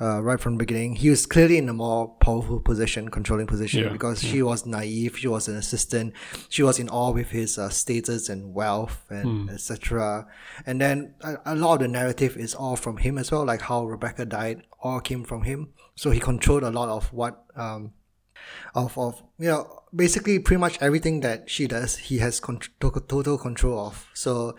uh, right from the beginning. He was clearly in a more powerful position, controlling position, Yeah, because she was naive. She was an assistant. She was in awe with his uh, status and wealth and etc. And then a, a lot of the narrative is all from him as well, like how Rebecca died, all came from him. So he controlled a lot of what um, of of you know basically pretty much everything that she does he has con- total control of so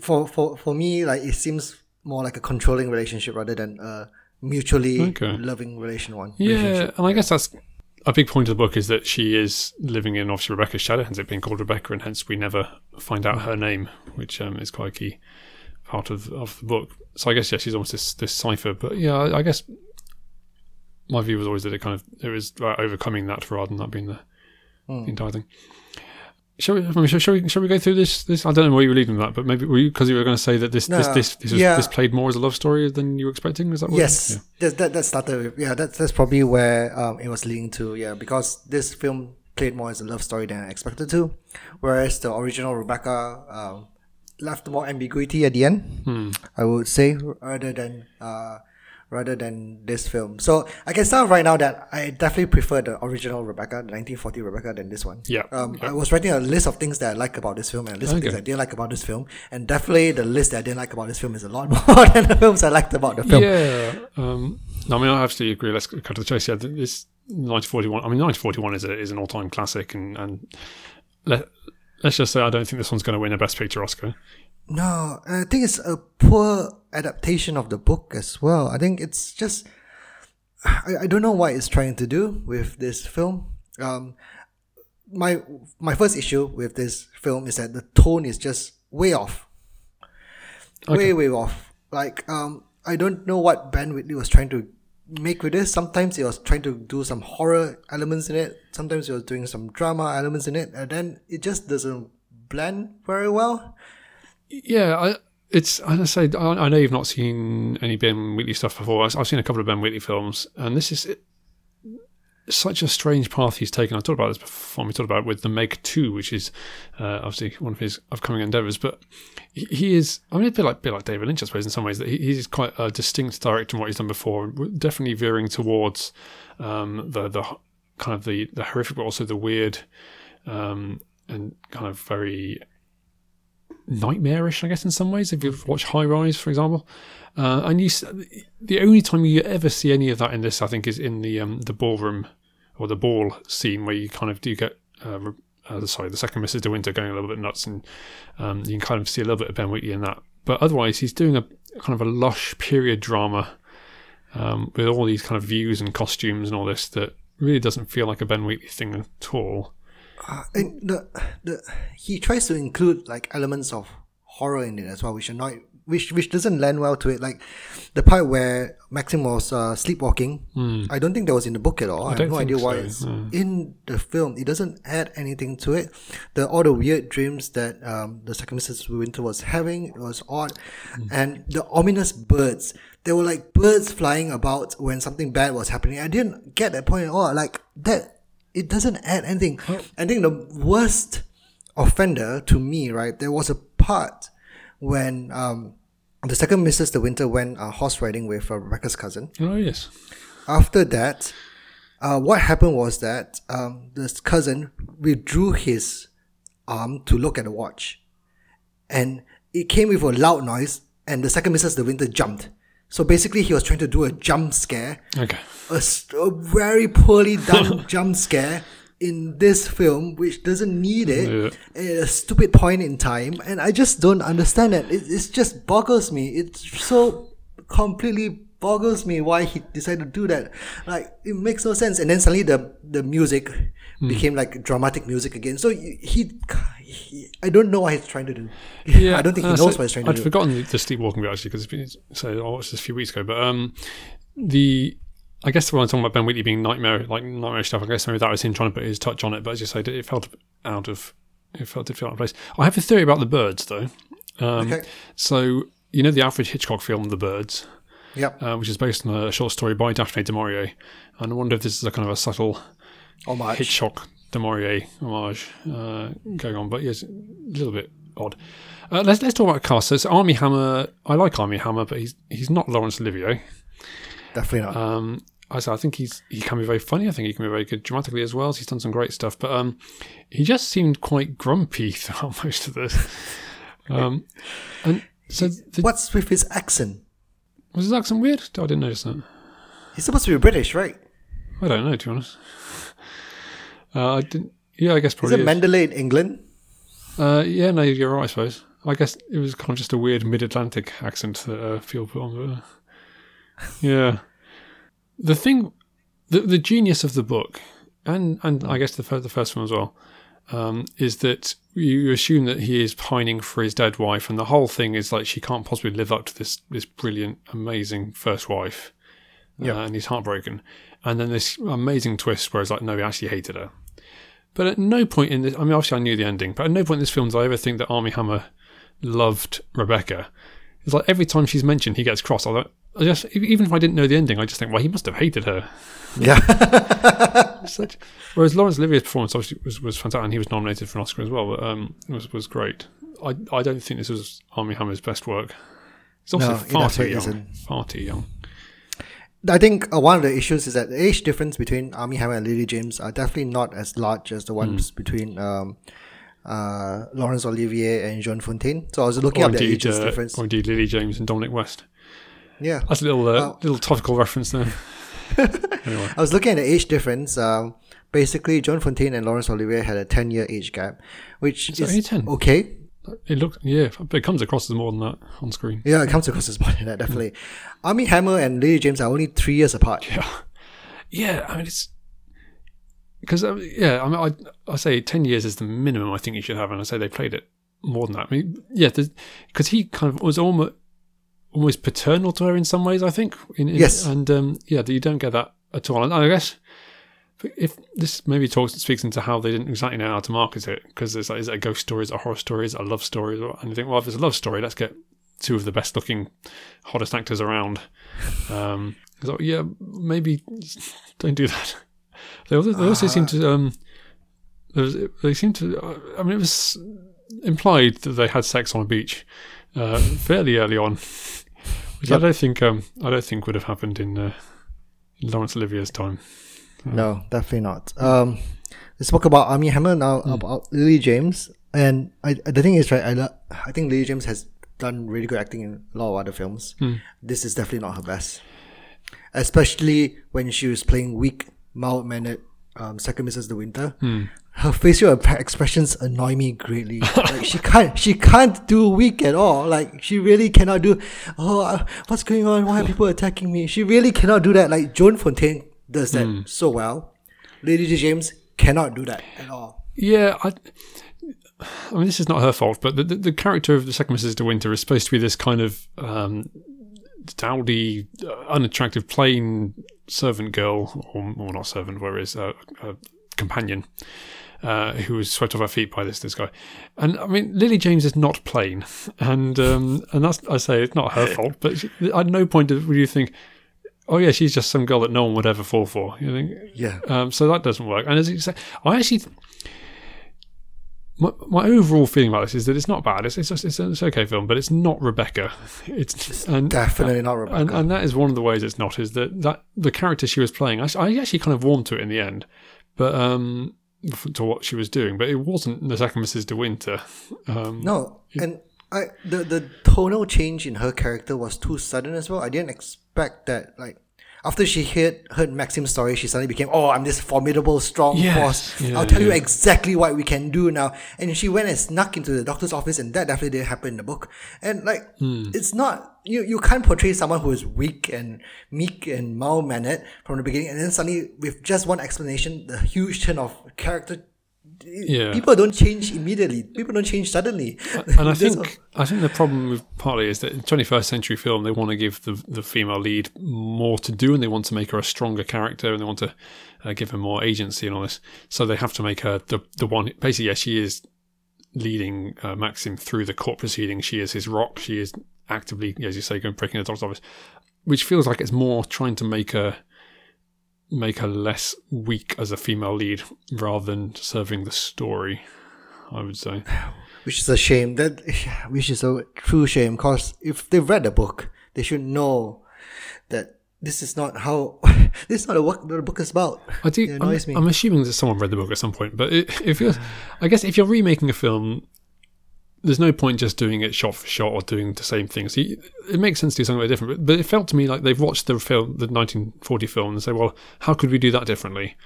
for for for me like it seems more like a controlling relationship rather than a mutually Okay. loving relation one Yeah, and I guess that's a big point of the book is that she is living in obviously Rebecca's shadow, hence it being called Rebecca, and hence we never find out her name, which um, is quite a key part of of the book. So I guess yeah, she's almost this this cipher. But yeah, I, I guess my view was always that it kind of it was about overcoming that rather than that being the, Hmm. the entire thing. Shall we, shall, we? Shall we go through this? This I don't know where you were leading that, but maybe because you were going to say that this this No, this this, was, yeah. this played more as a love story than you were expecting. Is that what yes that, that that started yeah that's that's probably where um it was leading to yeah because this film played more as a love story than I expected to whereas the original Rebecca um left more ambiguity at the end I would say rather than uh rather than this film so I can start right now that I definitely prefer the original Rebecca the 1940 Rebecca than this one Yeah. um, I was writing a list of things that I like about this film and a list of things I didn't like about this film and definitely the list that I didn't like about this film is a lot more than the films I liked about the film Yeah. Um, no, I mean, I absolutely agree. Let's cut to the chase. Yeah, this 1941. I mean, 1941 is a, is an all time classic, and and let let's just say I don't think this one's going to win a Best Picture Oscar. No, I think it's a poor adaptation of the book as well. I think it's just I, I don't know what it's trying to do with this film. Um my my first issue with this film is that the tone is just way off. Way way off. Like um I don't know what Ben Wheatley was trying to make with this. Sometimes he was trying to do some horror elements in it. Sometimes he was doing some drama elements in it, and then it just doesn't blend very well. Yeah, I, it's. I say, I, know you've not seen any Ben Wheatley stuff before. I've, seen a couple of Ben Wheatley films, and this is such a strange path he's taken. I talked about this before. We talked about it with the Meg Two, which is uh, obviously one of his upcoming endeavors. But he, is. I mean, a bit like bit like David Lynch, I suppose, in some ways. That he, he's quite a distinct director from what he's done before. Definitely veering towards um, the the kind of the the horrific, but also the weird, um, and kind of very nightmarish, I guess, in some ways. If you've watched High Rise, for example, uh, and you, the only time you ever see any of that in this, I think, is in the um, the ballroom or the ball scene where you kind of do get. Uh, uh, sorry, the second Mrs. De Winter going a little bit nuts, and um, you can kind of see a little bit of Ben Wheatley in that. But otherwise, he's doing a kind of a lush period drama um, with all these kind of views and costumes and all this that really doesn't feel like a Ben Wheatley thing at all. Uh, and the the he tries to include like elements of horror in it as well, which are not which which doesn't land well to it. Like the part where Maxim was uh, sleepwalking, I don't think that was in the book at all. I, have Hmm. no idea why so, it's no. in the film. It doesn't add anything to it. The all the weird dreams that um, the second Mrs. Winter was having it was odd, Hmm. and the ominous birds. There were like birds flying about when something bad was happening. I didn't get that point at all. Like that it doesn't add anything. I think the worst offender to me, right, there was a part when um, the second Mrs. De Winter went uh, horse riding with uh, Rebecca's cousin. Oh yes, After that, uh, what happened was that um, this cousin withdrew his arm to look at the watch, and it came with a loud noise, and the second Mrs. De Winter jumped. So basically, he was trying to do a jump scare okay. a very poorly done jump scare in this film, which doesn't need it Yeah. at a stupid point in time, and I just don't understand it. It, it just boggles me. It's so completely boggles me why he decided to do that. Like it makes no sense. And then suddenly the the music Hmm. became like dramatic music again. So he, he, I don't know what he's trying to do. Yeah, I don't think he uh, knows so what he's trying to do. I'd forgotten the, sleepwalking bit actually because it's been so I watched this a few weeks ago. But um, the I guess when I'm talking about Ben Wheatley being nightmare like nightmare stuff, I guess maybe that was him trying to put his touch on it. But as you say, it felt out of it felt did feel out of place. I have a theory about the birds though. Um, Okay. So you know the Alfred Hitchcock film The Birds, Yep. uh, which is based on a short story by Daphne du Maurier, and I wonder if this is a kind of a subtle Homage. Hitchcock du Maurier homage uh, going on, but yes, a little bit odd. Uh, let's let's talk about cast. So it's Armie Hammer. I like Armie Hammer, but he's he's not Laurence Olivier. Definitely not. Um, I so I think he's he can be very funny. I think he can be very good dramatically as well. He's done some great stuff, but um, he just seemed quite grumpy throughout most of this. Um, and so the, What's with his accent? Was his accent weird? I didn't notice that. He's supposed to be British, right? I don't know to be honest. Uh, I didn't. Yeah, I guess probably. Is it is. Manderley in England? Uh, yeah, no, you're right. I suppose. I guess it was kind of just a weird mid-Atlantic accent that uh, Phil put on. But, uh, yeah, the thing, the the genius of the book, and and I guess the the first one as well, um, is that you assume that he is pining for his dead wife, and the whole thing is like she can't possibly live up to this this brilliant, amazing first wife. Yeah. uh, and he's heartbroken, and then this amazing twist where it's like, no, he actually hated her. But at no point in this, I mean, obviously I knew the ending, but at no point in this film did I ever think that Armie Hammer loved Rebecca. It's like every time she's mentioned, he gets cross. I, thought, I just, even if I didn't know the ending, I just think, well, he must have hated her. Yeah. Such- Whereas Laurence Olivier's performance obviously was, was fantastic, and he was nominated for an Oscar as well. But um, was was great. I I don't think this was Armie Hammer's best work. It's also No, far too young. isn't. Far too young. I think uh, one of the issues is that the age difference between Armie Hammer and Lily James are definitely not as large as the ones Hmm. between um, uh, Laurence Olivier and Joan Fontaine. So I was looking Or up the indeed, ages uh, difference. or indeed Lily James and Dominic West. Yeah. That's a little uh, Oh. little topical reference there. anyway, I was looking at the age difference. Um, basically, Joan Fontaine and Laurence Olivier had a 10 year age gap, which Is is, okay. it looks yeah, but it comes across as more than that on screen. Yeah, it comes across as more than that, definitely. Armie Hammer and Lily James are only three years apart. Yeah, yeah. I mean, it's because uh, yeah. I mean, I I say ten years is the minimum I think you should have, and I say they played it more than that. I mean, yeah, because he kind of was almost almost paternal to her in some ways. I think. In, in- Yes. and um, yeah, you don't get that at all. And I guess if this maybe talks speaks into how they didn't exactly know how to market it, because it's like, is it a ghost story, is it a horror story, is it a love story, and you think, well, if it's a love story, let's get two of the best looking, hottest actors around. Um, so yeah, maybe don't do that. They also, they also seem to um, there was, they seem to. uh, I mean, it was implied that they had sex on a beach uh, fairly early on, which I don't think um, I don't think would have happened in, uh, Laurence Olivier's time. No, definitely not. Um, we spoke about Armie Hammer now Hmm. about Lily James, and I the thing is right. I lo- I think Lily James has done really good acting in a lot of other films. Hmm. This is definitely not her best, especially when she was playing weak, mild mannered um, second Mrs. De Winter. Hmm. Her facial expressions annoy me greatly. like she can't, she can't do weak at all. Like she really cannot do. Oh, uh, what's going on? Why are people attacking me? She really cannot do that. Like Joan Fontaine does that Hmm. so well. Lily James cannot do that at all. Yeah, I. I mean, this is not her fault, but the, the, the character of the second Mrs. De Winter is supposed to be this kind of um, dowdy, uh, unattractive, plain servant girl, or, or not servant, where is a, a companion, uh, who was swept off her feet by this this guy. And I mean, Lily James is not plain, and um, and that's I say it's not her fault, but she, at no point do you think, oh yeah, she's just some girl that no one would ever fall for. You think, Yeah. um, so that doesn't work. And as you say, I actually, my, my overall feeling about this is that it's not bad. It's it's, just, it's, an, it's okay film, but it's not Rebecca. It's and Definitely not Rebecca. and, and that is one of the ways it's not. Is that that the character she was playing? I, I actually kind of warmed to it in the end, but um, to what she was doing. But it wasn't the second Mrs. De Winter. Um, no, and I the the tonal change in her character was too sudden as well. I didn't expect that. Like, after she heard heard Maxim's story, she suddenly became, oh, I'm this formidable, strong Yes. force. Yeah, I'll tell you exactly what we can do now. And she went and snuck into the doctor's office, and that definitely didn't happen in the book. And like, Hmm. it's not you. You can't portray someone who is weak and meek and mild mannered from the beginning, and then suddenly with just one explanation, the huge turn of character. Yeah. People don't change immediately. People don't change suddenly. and I think I think the problem with partly is that in 21st century film they want to give the the female lead more to do and they want to make her a stronger character and they want to uh, give her more agency and all this. So they have to make her the the one. Basically, yes, she is leading uh, Maxim through the court proceedings. She is his rock. She is actively, as you say, going breaking the doctor's office, which feels like it's more trying to make her make her less weak as a female lead rather than serving the story. I would say. which is a shame. That which is a true shame. Because if they've read the book, they should know that this is not how this is not what the book is about. I do. It I'm, me. I'm assuming that someone read the book at some point, but it, it feels. I guess if you're remaking a film, there's no point just doing it shot for shot or doing the same thing. So you, it makes sense to do something very different. But, but it felt to me like they've watched the film, the 1940 film, and say, well, how could we do that differently?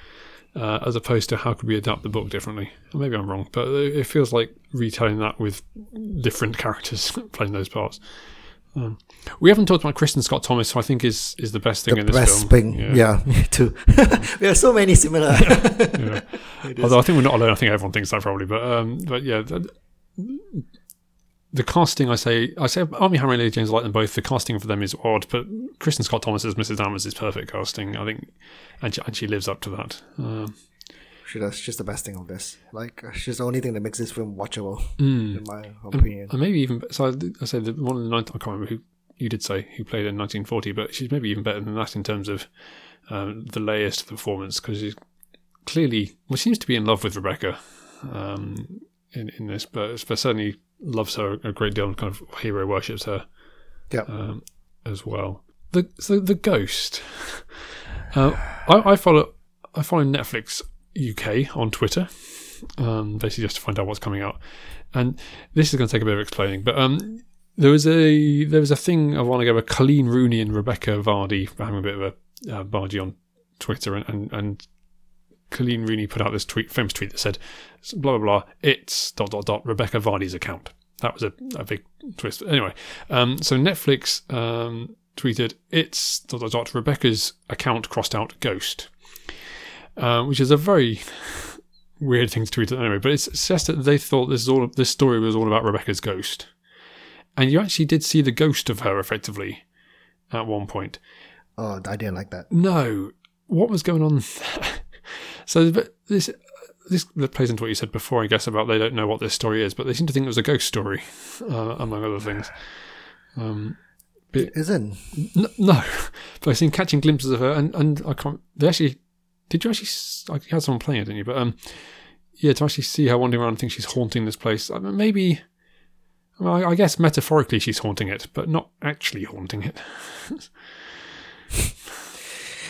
Uh, as opposed to how could we adapt the book differently? Maybe I'm wrong, but it feels like retelling that with different characters playing those parts. Um, we haven't talked about Kristin Scott Thomas, who I think is is the best thing the in this The best film. thing. Yeah, me too. we have so many similar. Yeah. Although I think we're not alone. I think everyone thinks that probably. But um, but yeah, the, the casting. I say I say Armie Hammer and Lily James I like them both. The casting for them is odd, but Kristin Scott Thomas as Mrs. Danvers is perfect casting. I think, and she, and she lives up to that. Um, she does. She's the best thing of this. Like uh, she's the only thing that makes this film watchable, mm. in my opinion. and maybe even so. I, I say the one of the 19, I can't remember who you did say who played in 1940, but she's maybe even better than that in terms of um, the layers to the performance because she's clearly well she seems to be in love with Rebecca um, in in this, but, but certainly loves her a great deal and kind of hero worships her yeah. um, as well. The so the ghost. Uh, I, I follow I follow Netflix UK on Twitter, um, basically just to find out what's coming out. And this is going to take a bit of explaining, but um, there was a there was a thing a while ago where Coleen Rooney and Rebekah Vardy were having a bit of a uh, bargy on Twitter, and, and and Coleen Rooney put out this tweet, famous tweet that said, "blah blah blah, it's dot dot dot Rebekah Vardy's account." That was a, a big twist. Anyway, um, so Netflix um, tweeted, "It's dot dot dot Rebecca's account crossed out ghost," uh, which is a very weird thing to tweet anyway. But it says that they thought this is all this story was all about Rebecca's ghost, and you actually did see the ghost of her effectively at one point. Oh, I didn't like that. No, what was going on? so this this plays into what you said before, I guess, about they don't know what this story is, but they seem to think it was a ghost story, uh, among other things. Um, It isn't. n- no, but I've seen catching glimpses of her, and, and I can't. They actually did you actually? Like, you had someone playing it, didn't you? But um, yeah, to actually see her wandering around and think she's haunting this place. I mean, maybe. Well, I, I guess metaphorically she's haunting it, but not actually haunting it.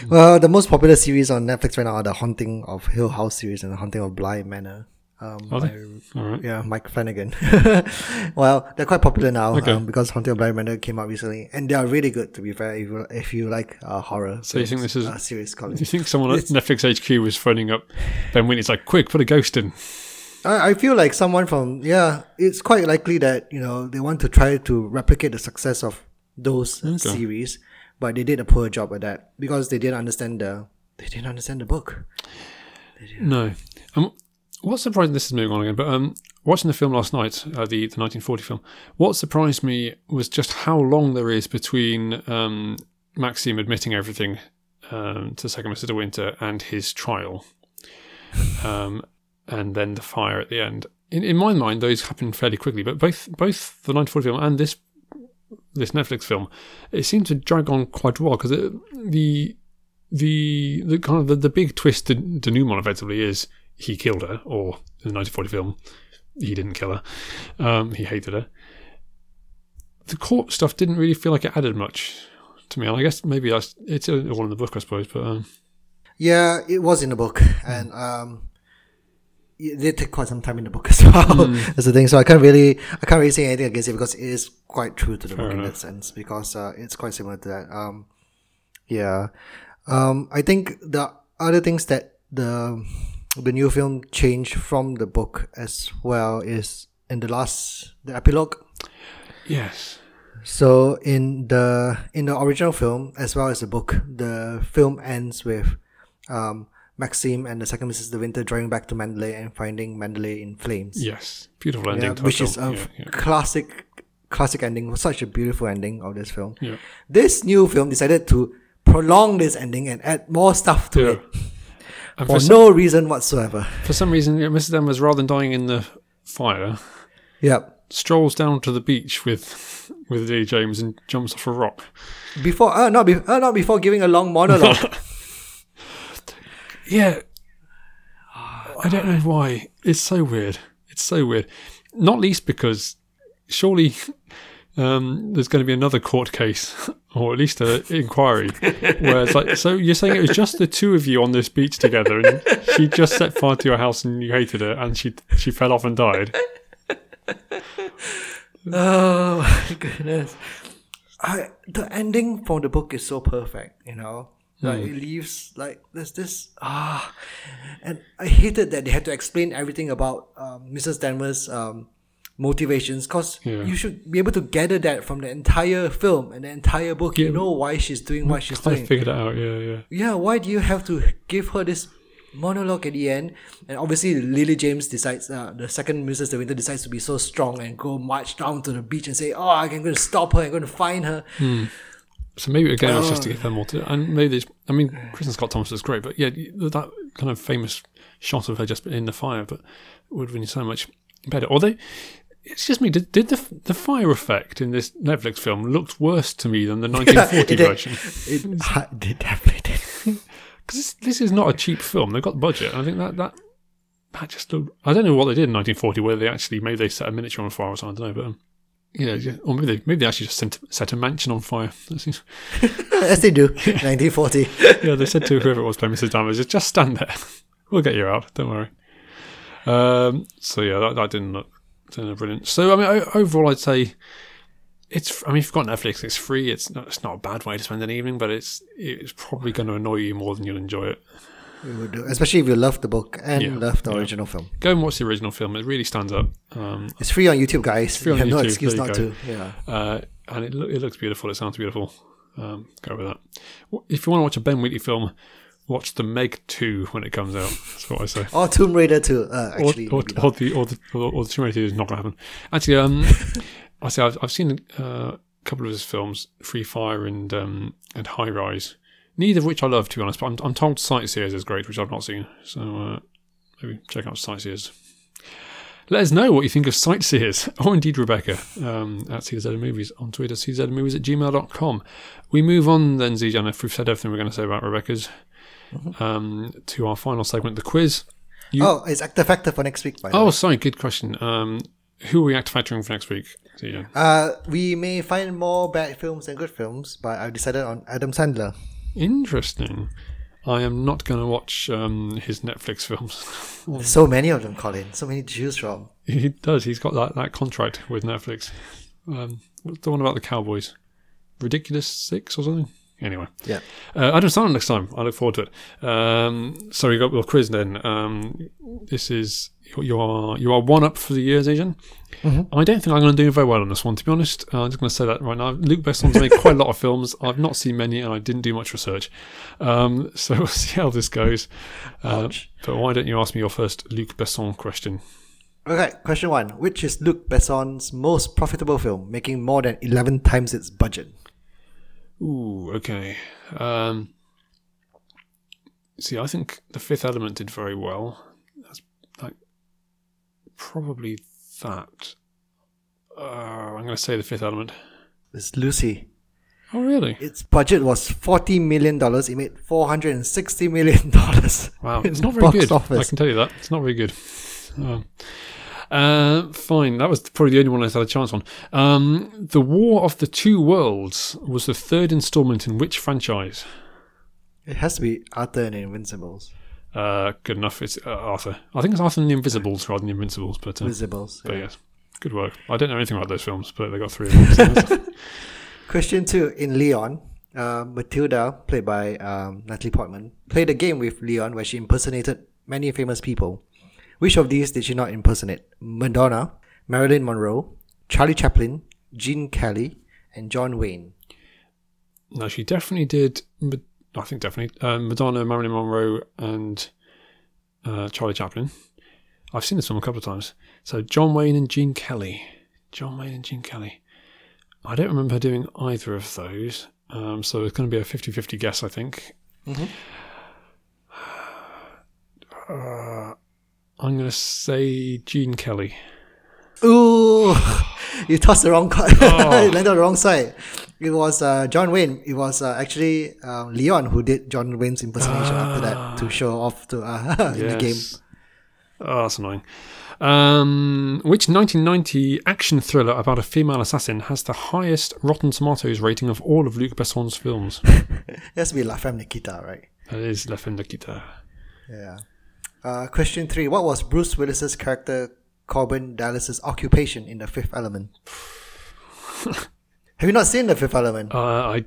Well, the most popular series on Netflix right now are the Haunting of Hill House series and the Haunting of Bly Manor. Um, by- right. yeah, Mike Flanagan. well, they're quite popular now Okay. um, because Haunting of Bly Manor came out recently, and they are really good. To be fair, if you, if you like uh, horror, So you think this is- uh, series? Do you think someone at Netflix HQ was phoning up Ben Wheatley's like, quick, put a ghost in? I, I feel like someone from yeah, it's quite likely that you know they want to try to replicate the success of those uh, series, but they did a poor job at that because they didn't understand the they didn't understand the book. No. Um, what surprised this is moving on again, but um, watching the film last night, uh, the the 1940 film, what surprised me was just how long there is between um, Maxim admitting everything um, to Second Mr. De Winter and his trial, um, and then the fire at the end. In, in my mind, those happen fairly quickly, but both both the 1940 film and this this Netflix film, it seemed to drag on quite a while because the the the kind of the, the big twist to denouement effectively is he killed her, or in the 1940 film, he didn't kill her. Um, he hated her. The court stuff didn't really feel like it added much to me, and I guess maybe that's, it's all in the book, I suppose. But um, Yeah, it was in the book, and um, did take quite some time in the book as well. That's the thing. So I can't really, I can't really say anything against it because it is quite true to the book in that sense because uh, it's quite similar to that. Um, Yeah. Um, I think the other things that the the new film changed from the book as well is in the last the epilogue. Yes. So in the in the original film as well as the book, the film ends with um, Maxim and the second Mrs. De Winter driving back to Manderley and finding Manderley in flames. Yes. Beautiful ending Yeah, which is a yeah, yeah. classic classic ending. Such a beautiful ending of this film. Yeah. This new film decided to prolong this ending and add more stuff to it for for, some, no reason whatsoever. for some reason, yeah, Mrs. Danvers, rather than dying in the fire, Yep. strolls down to the beach with with D. James and jumps off a rock. Before, uh, not, be- uh, not before giving a long monologue. Yeah. I don't know why. It's so weird. It's so weird. Not least because surely um, there's going to be another court case or at least an inquiry where it's like, so you're saying it was just the two of you on this beach together and she just set fire to your house and you hated her and she she fell off and died. oh my goodness. I, the ending for the book is so perfect, you know? Like, it leaves, like, there's this, ah. And I hated that they had to explain everything about um, Mrs. Danvers' um, motivations because Yeah. you should be able to gather that from the entire film and the entire book. You know why she's doing what she's doing. I figured it out. Yeah, yeah. yeah, why do you have to give her this monologue at the end? And obviously, Lily James decides, uh, the second Mrs. De Winter decides to be so strong and go march down to the beach and say, Oh, I'm going to stop her, I'm going to find her. So maybe again, it's just to Oh. give them more to. And maybe this. I mean, Kristin Scott Thomas is great, but yeah, that kind of famous shot of her just in the fire, but would have been so much better. Although it's just me. Did, did the the fire effect in this Netflix film looked worse to me than the 1940 It version? It, it definitely did. Because this, this is not a cheap film. They've got the budget. And I think that that that just looked. I don't know what they did in 1940. Whether they actually maybe they set a miniature on fire or something. I don't know, but. Um, yeah, yeah, or maybe they maybe they actually just set, set a mansion on fire. That seems- As they do. 1940. yeah, they said to whoever it was playing Mrs. Danvers, just stand there. We'll get you out. Don't worry. Um, so yeah, that, that didn't look, didn't look brilliant. So I mean, overall, I'd say it's. I mean, if you've got Netflix, it's free. It's not. It's not a bad way to spend an evening, but it's it's probably going to annoy you more than you'll enjoy it. We would do. Especially if you love the book and Yeah, love the yeah. original film. Go and watch the original film. It really stands up. Um, It's free on YouTube, guys. free on you have no YouTube, excuse not go. to. Yeah. uh, and it, loo- it looks beautiful. It sounds beautiful. Um, go with that. If you want to watch a Ben Wheatley film, watch The Meg Two when it comes out. That's what I say. Or Tomb Raider Two, Uh, or, actually, or, not. or the or the or, or the Tomb Raider Two is not going to happen. Actually, um, I say I've, I've seen uh, a couple of his films, Free Fire and um, and High Rise. Neither of which I love, to be honest. But I'm, I'm told Sightseers is great, which I've not seen. So uh, maybe check out Sightseers. Let us know what you think of Sightseers, or indeed Rebecca, um, at CZ Movies on Twitter, czmovies at gmail.com. We move on then, Zijan, if we've said everything we're going to say about Rebecca's, um, to our final segment, the quiz. You, Oh, it's Actor Factor for next week, by the Oh, way. sorry, good question. Um, who are we act factoring for next week? Uh, we may find more bad films than good films, but I've decided on Adam Sandler. Interesting. I am not going to watch um, his Netflix films. So many of them, Colin. So many to choose from. he does. He's got that, that contract with Netflix. Um, what's the one about the Cowboys? Ridiculous Six or something? Anyway. Yeah. Uh, Adam Sandler next time. I look forward to it. Um, so we got your quiz then. Um, this is you are you are one up for the year, Zijan. I don't think I'm going to do very well on this one, to be honest. Uh, I'm just going to say that right now. Luc Besson's made quite a lot of films. I've not seen many, and I didn't do much research. Um, so we'll see how this goes. Uh, but why don't you ask me your first Luc Besson question? Okay, question one. Which is Luc Besson's most profitable film, making more than 11 times its budget? Ooh, okay. Um, see, I think The Fifth Element did very well. Probably that. Uh, I'm going to say The Fifth Element. It's Lucy. Oh, really? Its budget was $40 million. It made $460 million. Wow, it's not very good. I can tell you that it's not very good. Um, uh, fine, that was probably the only one I had a chance on. Um, the War of the Two Worlds was the third installment in which franchise? It has to be Arthur and Invincibles. Uh, good enough. It's uh, Arthur. I think it's Arthur and the Invisibles rather than the Invincibles, but uh, Invisibles. but yeah. yes, good work. I don't know anything about those films, but they got three of them. Question two. In Leon, uh, Mathilda, played by um, Natalie Portman, played a game with Leon where she impersonated many famous people. Which of these did she not impersonate? Madonna, Marilyn Monroe, Charlie Chaplin, Gene Kelly, and John Wayne. No, she definitely did. Ma- I think definitely uh, Madonna, Marilyn Monroe, and uh, Charlie Chaplin. I've seen this film a couple of times. So John Wayne and Gene Kelly. John Wayne and Gene Kelly. I don't remember doing either of those. Um, so it's going to be a 50-50 guess, I think. Uh, I'm going to say Gene Kelly. Ooh, you tossed the wrong card. Oh. you landed on the wrong side. It was uh, John Wayne. It was uh, actually um, Leon who did John Wayne's impersonation after that to show off to uh, in the game. Oh, that's annoying. Um, which 1990 action thriller about a female assassin has the highest Rotten Tomatoes rating of all of Luc Besson's films? It has to be La Femme Nikita, right? that is La Femme Nikita. Yeah. Uh, question three. What was Bruce Willis's character Korben Dallas's occupation in The Fifth Element? Have you not seen The Fifth Element? Uh, I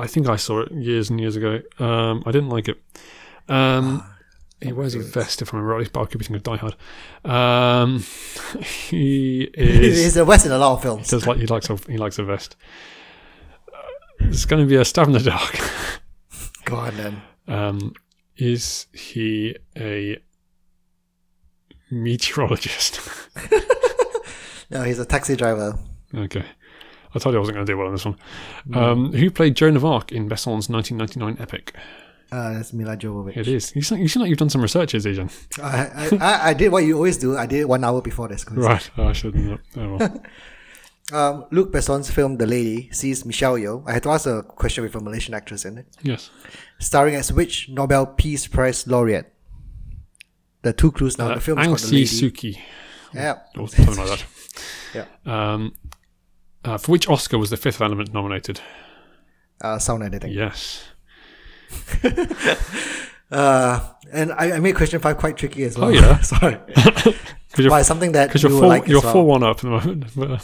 I think I saw it years and years ago. Um, I didn't like it. Um, he wears a vest, if I remember rightly, but I could be thinking of Die Hard. Um, he is He's a vest in a lot of films. does like he likes a he likes a vest. Uh, it's going to be a stab in the dark. Go on then. Um, is he a meteorologist? No, he's a taxi driver. okay. I told you I wasn't going to do well on this one. Um, who played Joan of Arc in Besson's 1999 epic? Uh, that's Milla Jovovich. It is. You seem, you seem like you've done some research, Zijan. I, I, I, I did what you always do. I did it one hour before this. Right. Oh, I shouldn't. Oh, well. Um, Luc Besson's film The Lady sees Michelle Yeoh. I had to ask a question with a Malaysian actress in it. yes. Starring as which Nobel Peace Prize laureate? The two clues now. Uh, the film is called The San Lady. Suu Yeah. Or something like that. Yeah. Um, uh, for which Oscar was The Fifth Element nominated? Uh, sound editing. Yes. Uh, and I, I made question five quite tricky as well. Oh, yeah? Sorry. Why something that you you're, will four, like you're well. four one up at the moment. Uh,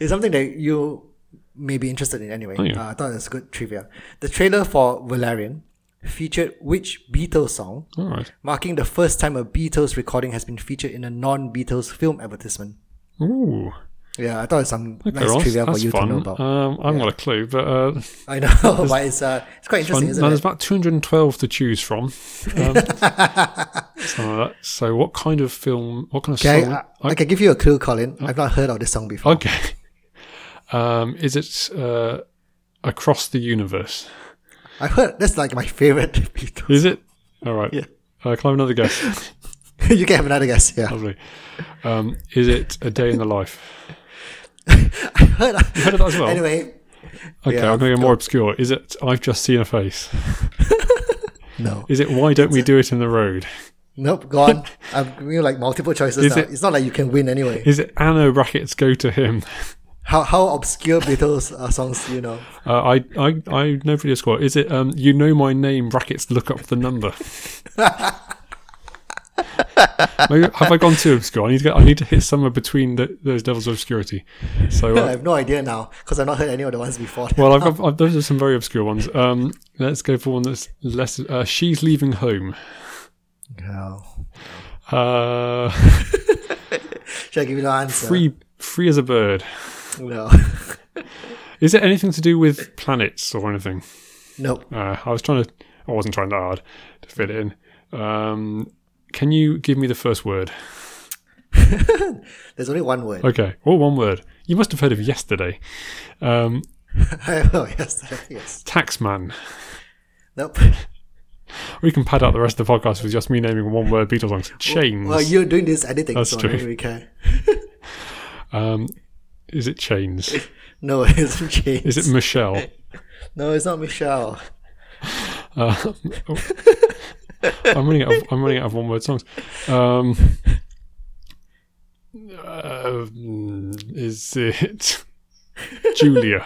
It's something that you may be interested in anyway. Oh, yeah. uh, I thought it was good trivia. The trailer for Valerian featured which Beatles song, right. marking the first time a Beatles recording has been featured in a non-Beatles film advertisement. Ooh. Yeah, I thought it's some Okay, nice Ross, trivia for you fun. to know about. Um, I haven't got a clue, but uh, I know, but it's uh, it's quite interesting, isn't Now, it? there's about 212 to choose from. Um, like that. so, what kind of film? What kind of Okay, song? I, I can give you a clue, Colin. I've not heard of this song before. Okay. Um, is it uh, Across the Universe? I've heard that's like my favorite Beatles. Is it? All right. Yeah. Uh, can I have another guess? you can have another guess. Yeah, Lovely. Um, is it A Day in the Life? I heard. You heard that as well? Anyway, okay, yeah, I'm going to go more obscure. Is it I've Just Seen a Face? no, Is it Why Don't We Do It in the Road? nope. Go on. I'm giving you like multiple choices Is now. it- it's not like you can win anyway. Is it Anna brackets Go to Him? How how obscure Beatles uh, songs do you know? Uh, I, I, I know video score. Is it um, You Know My Name brackets Look Up the Number? Maybe, have I gone too obscure? I need to get, I need to hit somewhere between the, those levels of obscurity. So, I uh, have no idea now because I've not heard any of the ones before. well, I've, I've, I've, those are some very obscure ones. Um, let's go for one that's less. Uh, She's leaving home. No. Uh, Should I give you the answer? free, free as a bird. No. Is it anything to do with planets or anything? nope. Uh, I was trying to. I wasn't trying that hard to fit it in. Um, can you give me the first word? There's only one word. Okay, all one word. You must have heard of yesterday. Um, oh yes, yes. Taxman. Nope. We can pad out the rest of the podcast with just me naming one word Beatles songs. Chains. Well, you're doing this editing, That's so true. I don't really. Um, is it Chains? No, it isn't James. Is it Michelle? No, it's not Michelle. Uh, I'm running out. Of, I'm running out of one-word songs. Um, uh, is it Julia?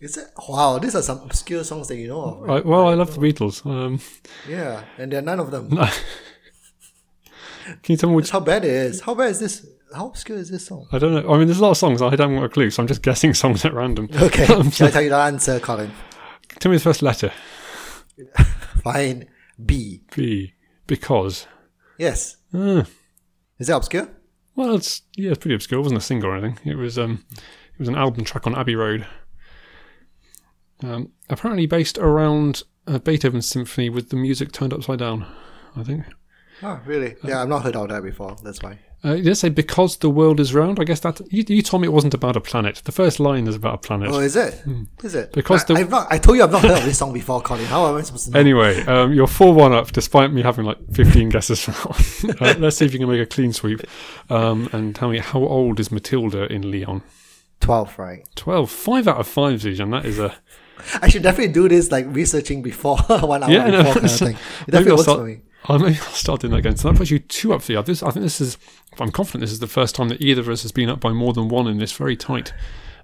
Is it? Wow, these are some obscure songs that you know of. right? I, well, I love the Beatles. Um, Yeah, and there are none of them. can you tell me which? That's how bad it is. How bad is this how obscure is this song? I don't know. I mean, there's a lot of songs I don't want a clue, so I'm just guessing songs at random. Okay, shall I tell you the answer, Colin? Tell me the first letter. Fine. B. B. Because. Yes. Uh, Is that obscure? well, it's yeah, it's pretty obscure. It wasn't a single or anything. It was um, it was an album track on Abbey Road. Um, apparently based around a Beethoven symphony with the music turned upside down. I think. Oh, really? Yeah, I've not heard of that before. That's why. Uh, it did say because the world is round. I guess that you, you told me it wasn't about a planet. The first line is about a planet. Oh, is it? Is it? Hmm. Because I, the- I've not. I told you I've not heard of this song before, Colin. How am I supposed to know? Anyway, um, you're four one up, despite me having like fifteen guesses. Uh, let's see if you can make a clean sweep, um, and tell me how old is Mathilda in Leon? Twelve, right? Twelve. Five out of five, Zijan. That is a I should definitely do this like researching before one hour Yeah, before kind of thing. It definitely works start- for me. Oh, maybe I'll start doing that again. So that puts you two up for the others. I think this is. I'm confident this is the first time that either of us has been up by more than one in this very tight,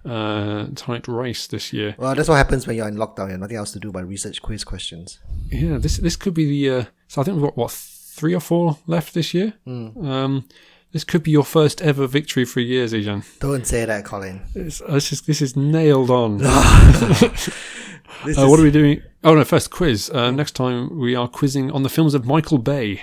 uh, tight race this year. Well, that's what happens when you're in lockdown. You have nothing else to do but research quiz questions. Yeah, this this could be the. Uh, so I think we've got what three or four left this year. Hmm. Um, this could be your first ever victory for years, year, Don't say that, Colin. It's, it's just, this is nailed on. Uh, what are we doing? Oh no, first quiz. Uh, next time we are quizzing on the films of Michael Bay.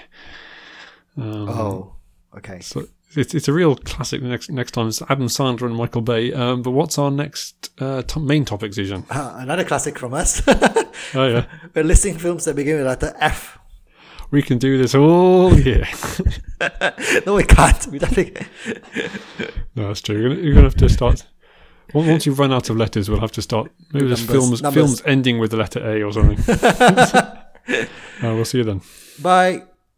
Um, oh, okay. So it's it's a real classic. Next next time it's Adam Sandler and Michael Bay. Um, but what's our next uh, to- main topic, Zijan? Uh, another classic from us. Oh yeah, We're listing films that begin with the letter F. we can do this all year. No, we can't. We definitely. no, that's true. You're gonna, you're gonna have to start. On- Once you've run out of letters, we'll have to start. Maybe Numbers, films numbers. films ending with the letter A or something. uh, we'll see you then. Bye.